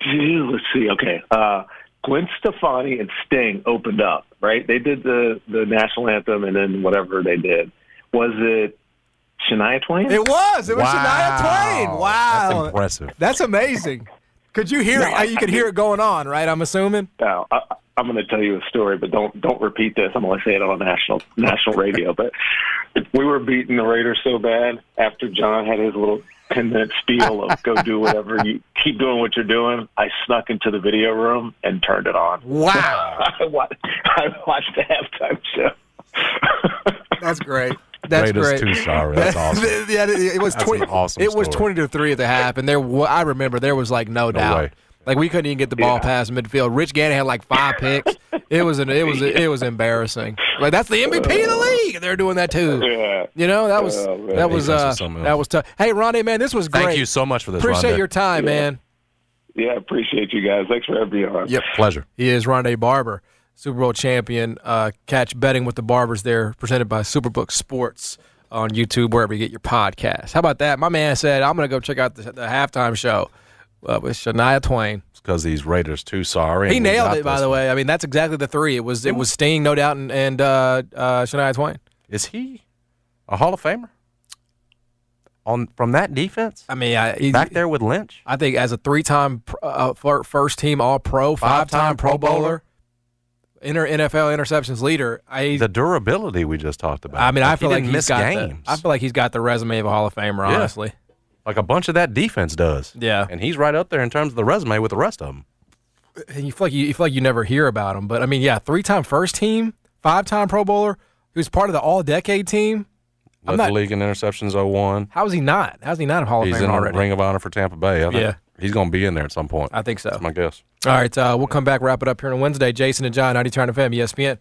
do. Let's see. Okay. Uh, Gwen Stefani and Sting opened up, right? They did the, the national anthem and then whatever they did. Was it Shania Twain? It was. It was Shania Twain. Wow, That's impressive. That's amazing. Could you hear No, it? Uh, you could hear it going on, right? I'm assuming. Now, I, I'm going to tell you a story, but don't don't repeat this. I'm going to say it on national national radio. But we were beating the Raiders so bad after John had his little ten minute spiel of go do whatever you keep doing what you're doing. I snuck into the video room and turned it on. Wow! (laughs) I watched, I watched the halftime show. That's great. That's Raiders great. too sorry. That's awesome. yeah, it, it was That's twenty. awesome it was story. twenty to three at the half, and there. wa- I remember there was like no, doubt. way. Like we couldn't even get the ball past midfield. Rich Gannon had like five picks. It was an, it was (laughs) it was embarrassing. Like that's the MVP of the league. They're doing that too. Yeah. You know that was Oh, that was uh that was tough. Hey Ronnie, man, this was great. Thank you so much for this. Appreciate Rondé. your time, Yeah. man. yeah, appreciate you guys. Thanks for having me on. Yep. Pleasure. He is Rondé Barber, Super Bowl champion. Uh, catch betting with the Barbers there, presented by Superbook Sports on YouTube, wherever you get your podcast. How about that? My man said, I'm going to go check out the, the halftime show uh, with Shania Twain. It's because these Raiders too sorry. He nailed it, by the one. way. I mean, that's exactly the three. It was it was Sting, no doubt, and, and uh, uh, Shania Twain. Is he a Hall of Famer on from that defense? I mean, I, back there with Lynch. I think as a three-time uh, first-team All-Pro, Five-time five-time Pro Pro Bowler. Bowler, inter NFL interceptions leader. I, The durability we just talked about. I mean, I feel like he's got I feel like he's got the resume of a Hall of Famer. Yeah. Like a bunch of that defense does. Yeah. and he's right up there in terms of the resume with the rest of them. and you feel like you, you feel like you never hear about him. But I mean, yeah, three-time first team, five-time Pro Bowler, who's part of the All-Decade team. I'm Led not. the league in interceptions 01. How is he not? How's he not a Hall of He's Famer in already? the Ring of Honor for Tampa Bay. I think Yeah. he's going to be in there at some point. I think so. That's my guess. All right, uh, we'll come back, wrap it up here on Wednesday. Jason and John, 90 Turn to FM, ESPN.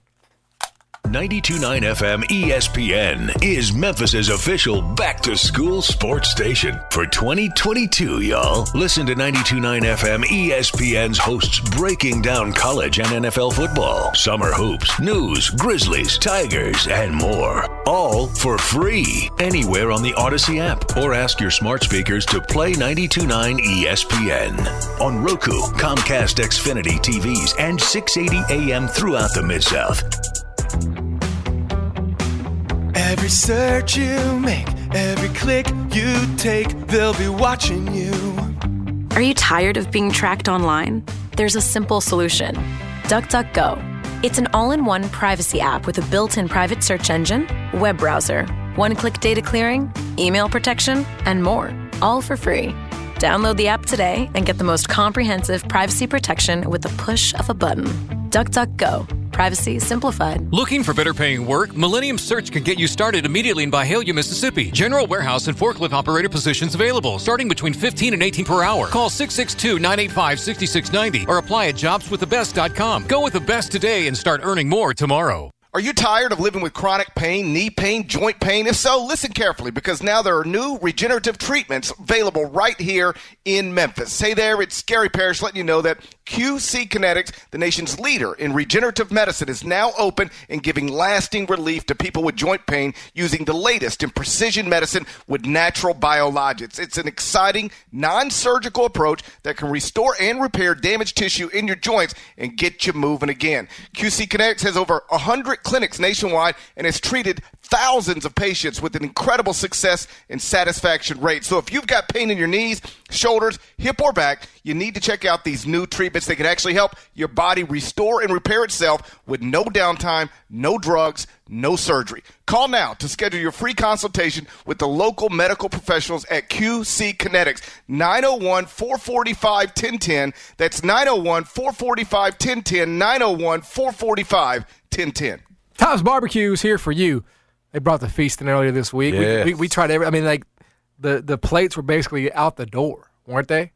929 FM ESPN is Memphis's official back to school sports station for 2022, y'all. Listen to 929 FM ESPN's hosts breaking down college and NFL football, summer hoops, news, Grizzlies, Tigers, and more. All for free anywhere on the Audacy app or ask your smart speakers to play 929 ESPN on Roku, Comcast Xfinity TVs, and 680 AM throughout the Mid South. Every search you make, every click you take, they'll be watching you. Are you tired of being tracked online? There's a simple solution DuckDuckGo. It's an all in one privacy app with a built in private search engine, web browser, one click data clearing, email protection, and more, all for free. Download the app today and get the most comprehensive privacy protection with the push of a button. DuckDuckGo. Privacy simplified. Looking for better paying work? Millennium Search can get you started immediately in Byhalia, Mississippi. General warehouse and forklift operator positions available, starting between 15 and 18 per hour. Call 662 985 6690 or apply at jobswiththebest.com. Go with the best today and start earning more tomorrow. Are you tired of living with chronic pain, knee pain, joint pain? If so, listen carefully because now there are new regenerative treatments available right here in Memphis. Say there, it's Gary Parrish letting you know that QC Kinetics, the nation's leader in regenerative medicine, is now open and giving lasting relief to people with joint pain using the latest in precision medicine with natural biologics. It's an exciting, non surgical approach that can restore and repair damaged tissue in your joints and get you moving again. QC Kinetics has over 100 clinics nationwide and has treated thousands of patients with an incredible success and satisfaction rate. So if you've got pain in your knees, shoulders, hip, or back, you need to check out these new treatments. They can actually help your body restore and repair itself with no downtime, no drugs, no surgery. Call now to schedule your free consultation with the local medical professionals at QC Kinetics. 901 445 1010. That's 901 445 1010. 901 445 1010. Tops Barbecue is here for you. They brought the feasting earlier this week. We- Yes. We, we, tried every. I mean, like the the plates were basically out the door, weren't they?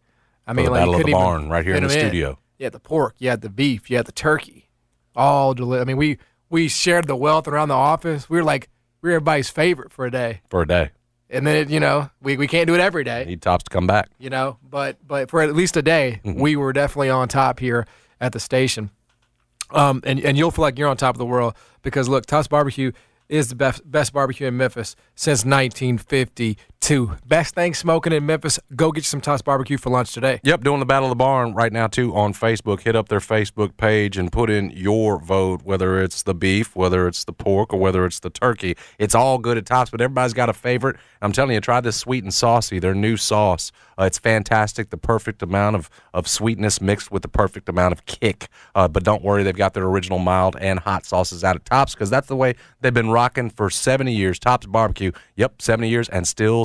I mean, the like Battle of the even Barn right here in the studio. You had the pork, you had the beef, you had the turkey, all deli- I mean, we we shared the wealth around the office. We were like we were everybody's favorite for a day, for a day. and then you know we, we can't do it every day. Need tops to come back. you know. But but for at least a day, Mm-hmm. we were definitely on top here at the station. Um, and and you'll feel like you're on top of the world because look, Tops Barbecue is the best best barbecue in Memphis since 1952. Best thing smoking in Memphis. Go get you some Tops Barbecue for lunch today. Yep, doing the Battle of the Barn right now too on Facebook. Hit up their Facebook page and put in your vote, whether it's the beef, whether it's the pork, or whether it's the turkey. It's all good at tops, but everybody's got a favorite. I'm telling you, try this sweet and saucy, their new sauce. Uh, it's fantastic, the perfect amount of, of sweetness mixed with the perfect amount of kick. Uh, but don't worry, they've got their original mild and hot sauces out at Tops because that's the way they've been rocking for 70 years. Tops Barbecue, yep, 70 years and still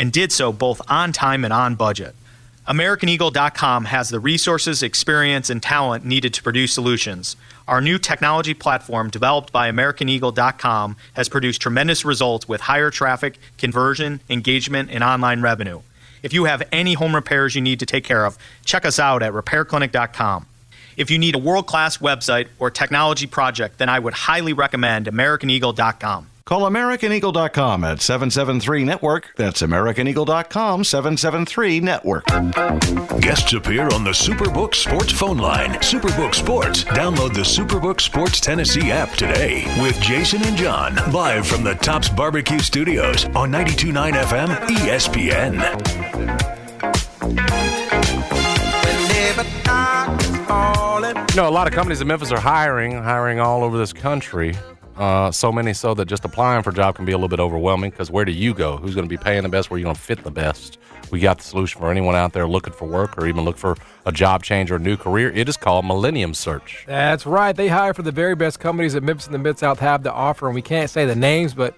and did so both on time and on budget. AmericanEagle.com has the resources, experience, and talent needed to produce solutions. Our new technology platform, developed by AmericanEagle.com, has produced tremendous results with higher traffic, conversion, engagement, and online revenue. If you have any home repairs you need to take care of, check us out at RepairClinic.com. If you need a world class website or technology project, then I would highly recommend AmericanEagle.com. Call AmericanEagle.com at 773 Network. That's AmericanEagle.com 773 Network. Guests appear on the Superbook Sports phone line. Superbook Sports. Download the Superbook Sports Tennessee app today with Jason and John live from the Tops Barbecue Studios on 92.9 FM ESPN. You know, a lot of companies in Memphis are hiring, hiring all over this country. Uh, so many so that just applying for a job can be a little bit overwhelming because where do you go? Who's going to be paying the best? Where are you going to fit the best? We got the solution for anyone out there looking for work or even look for a job change or a new career. It is called Millennium Search. That's right. They hire for the very best companies that Memphis and the Mid South have to offer, and we can't say the names, but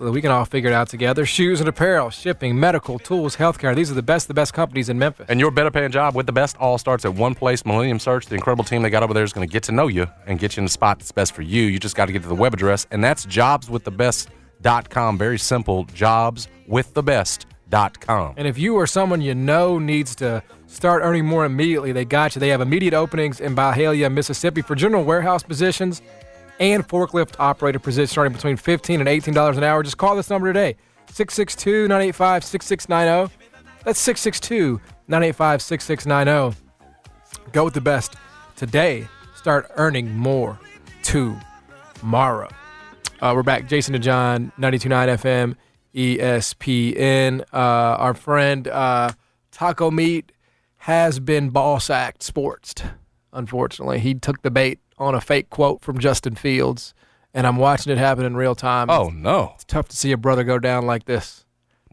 we can all figure it out together. Shoes and apparel, shipping, medical, tools, healthcare. These are the best, the best companies in Memphis. And your better paying job with the best all starts at one place, Millennium Search. The incredible team they got over there is going to get to know you and get you in the spot that's best for you. You just got to get to the web address, and that's jobswiththebest.com. Very simple, jobswiththebest.com. And if you or someone you know needs to start earning more immediately, they got you. They have immediate openings in Byhalia, Mississippi for general warehouse positions and forklift operator positions starting between 15 and $18 an hour. Just call this number today 662 985 6690. That's 662 985 6690. Go with the best today. Start earning more tomorrow. Uh, we're back. Jason and John, 92.9 FM, ESPN. Uh, our friend uh, Taco Meat has been ball sacked sportsed, unfortunately. He took the bait on a fake quote from Justin Fields, and I'm watching it happen in real time. Oh, no. It's tough to see a brother go down like this.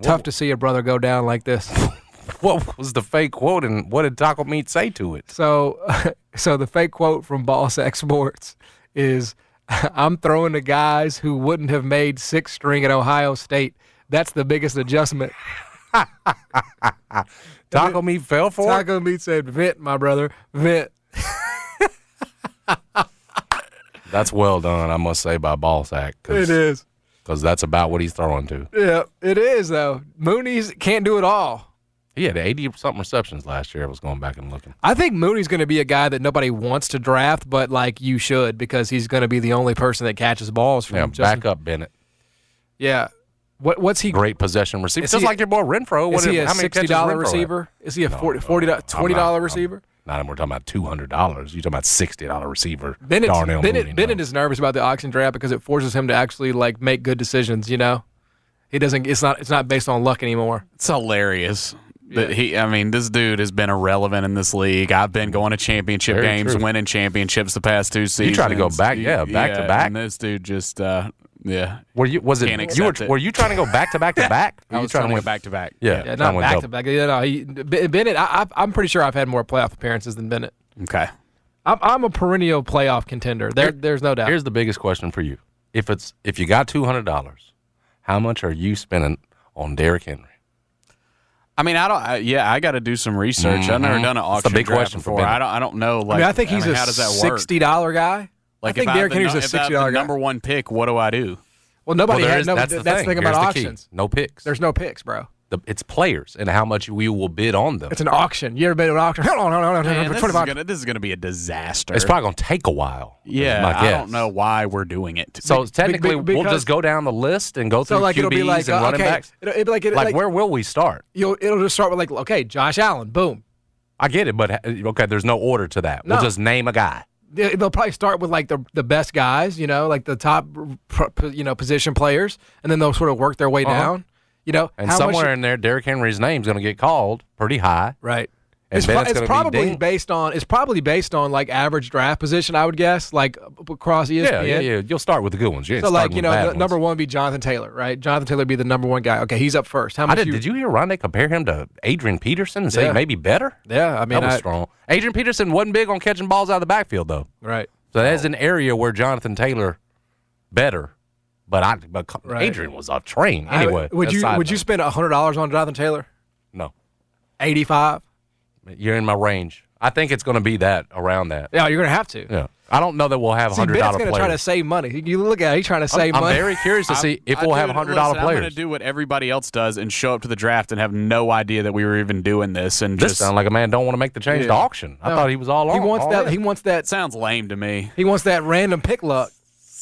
Tough to see a brother go down like this. (laughs) what was the fake quote, and what did Taco Meat say to it? So, (laughs) so the fake quote from Boss Exports is, (laughs) "I'm throwing to guys who wouldn't have made six string at Ohio State. That's the biggest adjustment." Taco Meat fell for it? Taco Meat said, "Vent, my brother, vent." (laughs) That's well done, I must say, by Ballsack. It is. Because that's about what he's throwing to. Yeah, it is though. Mooney's can't do it all. He had 80 something receptions last year. I was going back and looking. I think Mooney's going to be a guy that nobody wants to draft, but like you should because he's going to be the only person that catches balls from Yeah, Justin- back up Bennett. Yeah. What what's he? Great possession receiver. Just he- like your boy Renfrow. What Is he a how many sixty dollar receiver? Is he a No, 40 no, $40 no. I'm twenty dollar I'm- receiver? Not we're talking about two hundred dollars. You're talking about sixty dollar receiver. Bennett Darnell Bennett, Mooney. Bennett is nervous about the auction draft because it forces him to actually like make good decisions. You know, he doesn't. It's not. It's not based on luck anymore. It's hilarious. That he, I mean, this dude has been irrelevant in this league. I've been going to championship Very games, true. winning championships the past two seasons. You try to go back- yeah, back to back. And this dude just, uh, yeah. Were you? Was it? Can't You were, it. were you trying to go back to back to back? I was trying to win go back to back. Yeah, Yeah, not back double. to back. You know, he, Bennett. I, I, I'm pretty sure I've had more playoff appearances than Bennett. Okay. I'm, I'm a perennial playoff contender. There, there's no doubt. Here's the biggest question for you: If it's if you got two hundred dollars, how much are you spending on Derrick Henry? I mean, I don't. I, yeah, I got to do some research. I've never Mhm. done an That's the auction big draft question for before. I don't. I don't know. Like, I mean, I think he's mean, a how does that work? sixty dollar guy. Like, I think Derrick Henry's a if I have sixty dollar number one pick, what do I do? Well, nobody Well, is- no, that's that's, the thing. thing about the key. auctions. No picks. There's no picks, bro. The, it's players and how much we will bid on them. It's an auction. You ever been to an auction? Hold on, hold on, hold on. Man, this, is gonna, this is gonna be a disaster. It's probably going to take a while. yeah. I don't know why we're doing it. So Be- technically, be- we'll just go down the list and go through So like QBs it'll be like and uh, running okay, backs. It'll, it'll be like, it'll, Like, like where will we start? You'll, it'll just start with like okay, Josh Allen, boom. I get it, but uh, okay, there's no order to that. We'll just name a guy. They- They'll probably start with like the the best guys, you know, like the top, you know, position players, and then they'll sort of work their way Uh-huh. down. You know, And how much- somewhere in there, Derrick Henry's name's going to get called pretty high. Right. And it's, Bennett's it's probably based on it's probably based on like average draft position, I would guess, like across ESPN. Yeah, yeah, yeah. You'll start with the good ones. You So like you know, the, ones. number one would be Jonathan Taylor, right? Jonathan Taylor would be the number one guy. Okay, he's up first. How I much? did, did you hear Rondé compare him to Adrian Peterson and say Yeah. maybe better? Yeah, I mean, that was I- strong. Adrian Peterson wasn't big on catching balls out of the backfield though. Right. So that's an area where Jonathan Taylor better, but I but Right. Adrian was a train I- anyway. would you would you note. spend hundred dollars on Jonathan Taylor? No, eighty five. You're in my range. I think it's going to be that around that. Yeah, you're gonna have to. Yeah, I don't know that we'll have See, hundred Bennett's dollar gonna players. try to save money. You look at it, he's trying to save money. I'm very curious to (laughs) see if we'll have Dude, hundred dollar listen, I'm players. going to do what everybody else does and show up to the draft and have no idea that we were even doing this and This just sound like a man don't want to make the change to auction. I No. thought he was all on. He wants all that. in. He wants that. sounds lame to me. He wants that random pick luck.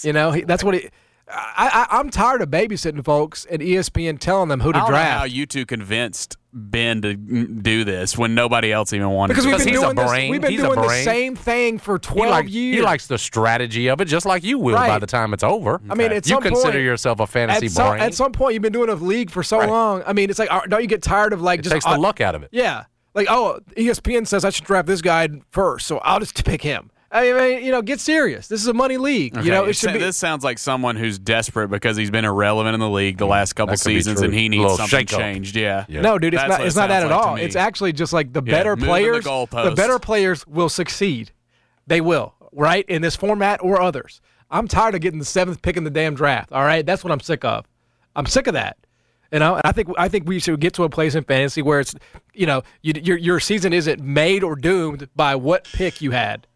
You know, he, that's what he. I, I, I'm tired of babysitting folks and ESPN telling them who to know how you two convinced Ben to do this when nobody else even wanted Because to. been he's a this. brain. We've been He's doing the same thing for He, 12 like- years. he likes the strategy of it, just like you will by the time it's over. I mean, at you some consider point- yourself a fantasy at some, brain. at some point, you've been doing a league for so Right. long. I mean, it's like, uh, don't you get tired of like it just takes the uh, luck out of it. Yeah, like oh, ESPN says I should draft this guy first, so I'll just (laughs) pick him. I mean, you know, get serious. This is a money league. Okay, You know, it it should be. this sounds like someone who's desperate because he's been irrelevant in the league the last couple that could be seasons and he needs something changed. Yeah. No, dude, it's That's not. It's it not that at like all. It's actually just like the Yeah, better moving the players. The, better players will succeed. They will, right, in this format or others. I'm tired of getting the seventh pick in the damn draft. All right, that's what I'm sick of. I'm sick of that. You know, and I think I think we should get to a place in fantasy where it's, you know, you, your your season isn't made or doomed by what pick you had.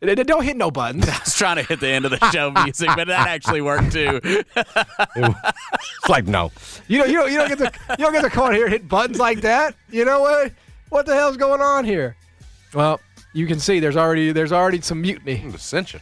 It- it- Don't hit no buttons. (laughs) I was trying to hit the end of the show music, but that actually worked too. It's like no. You know, you don't, you don't get to you don't get to come on here and hit buttons like that. You know what? What the hell's going on here? Well, you can see there's already there's already some mutiny. Dissension.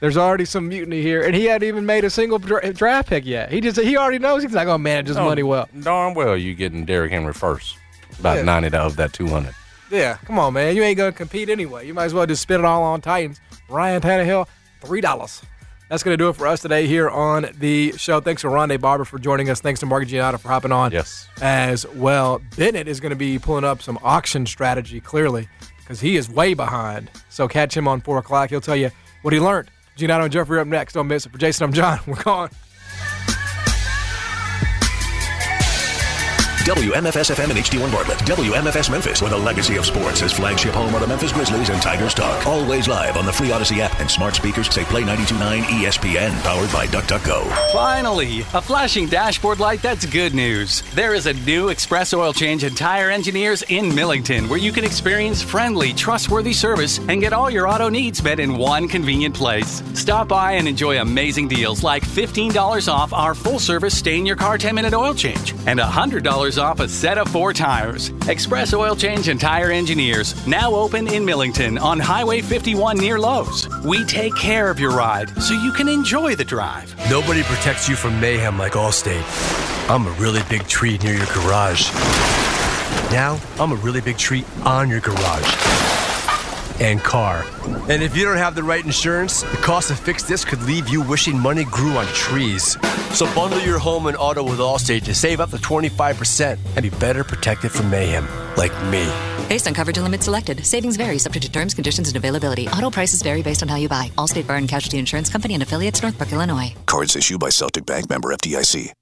There's already some mutiny here, and he hadn't even made a single dra- draft pick yet. He just he already knows he's not going to manage his Oh, money well. Darn well you getting Derrick Henry first. About Yeah. 90 of that 200. Yeah, come on, man. You ain't going to compete anyway. You might as well just spend it all on Titans. Ryan Tannehill, three dollars. That's going to do it for us today here on the show. Thanks to Rondé Barber for joining us. Thanks to Mark Giannotto for hopping on. Yes. As well. Bennett is going to be pulling up some auction strategy, clearly, because he is way behind. So catch him on 4 o'clock. He'll tell you what he learned. Giannotto and Jeffrey up next. Don't miss it. For Jason, I'm John. (laughs) We're gone. WMFS FM and HD1 Bartlett. WMFS Memphis, where the legacy of sports is flagship home of the Memphis Grizzlies and Tigers talk. Always live on the free Audacy app and smart speakers say Play 92.9 ESPN, powered by DuckDuckGo. Finally, a flashing dashboard light that's good news. There is a new Express Oil Change and Tire Engineers in Millington where you can experience friendly, trustworthy service and get all your auto needs met in one convenient place. Stop by and enjoy amazing deals like $15 off our full service stay in your car 10 minute oil change and $100 off a set of four tires. Express Oil Change and Tire Engineers, now open in Millington on Highway 51 near Lowe's. We take care of your ride so you can enjoy the drive. Nobody protects you from mayhem like Allstate. I'm a really big tree near your garage. Now, I'm a really big tree on your garage and car. And if you don't have the right insurance, the cost to fix this could leave you wishing money grew on trees. So bundle your home and auto with Allstate to save up to 25% and be better protected from mayhem, like me. Based on coverage and limits selected, savings vary subject to terms, conditions, and availability. Auto prices vary based on how you buy. Allstate Bar and Casualty Insurance Company and affiliates, Northbrook, Illinois. Cards issued by Celtic Bank member FDIC.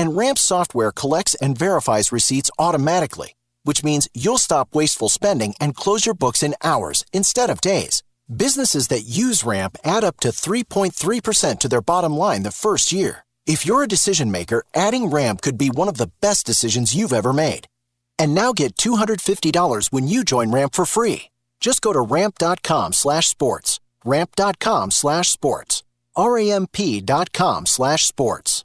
And Ramp software collects and verifies receipts automatically, which means you'll stop wasteful spending and close your books in hours instead of days. Businesses that use Ramp add up to 3.3% to their bottom line the first year. If you're a decision maker, adding Ramp could be one of the best decisions you've ever made. And now get $250 when you join Ramp for free. Just go to ramp.com slash sports. Ramp.com slash sports. R-A-M-P.com slash sports.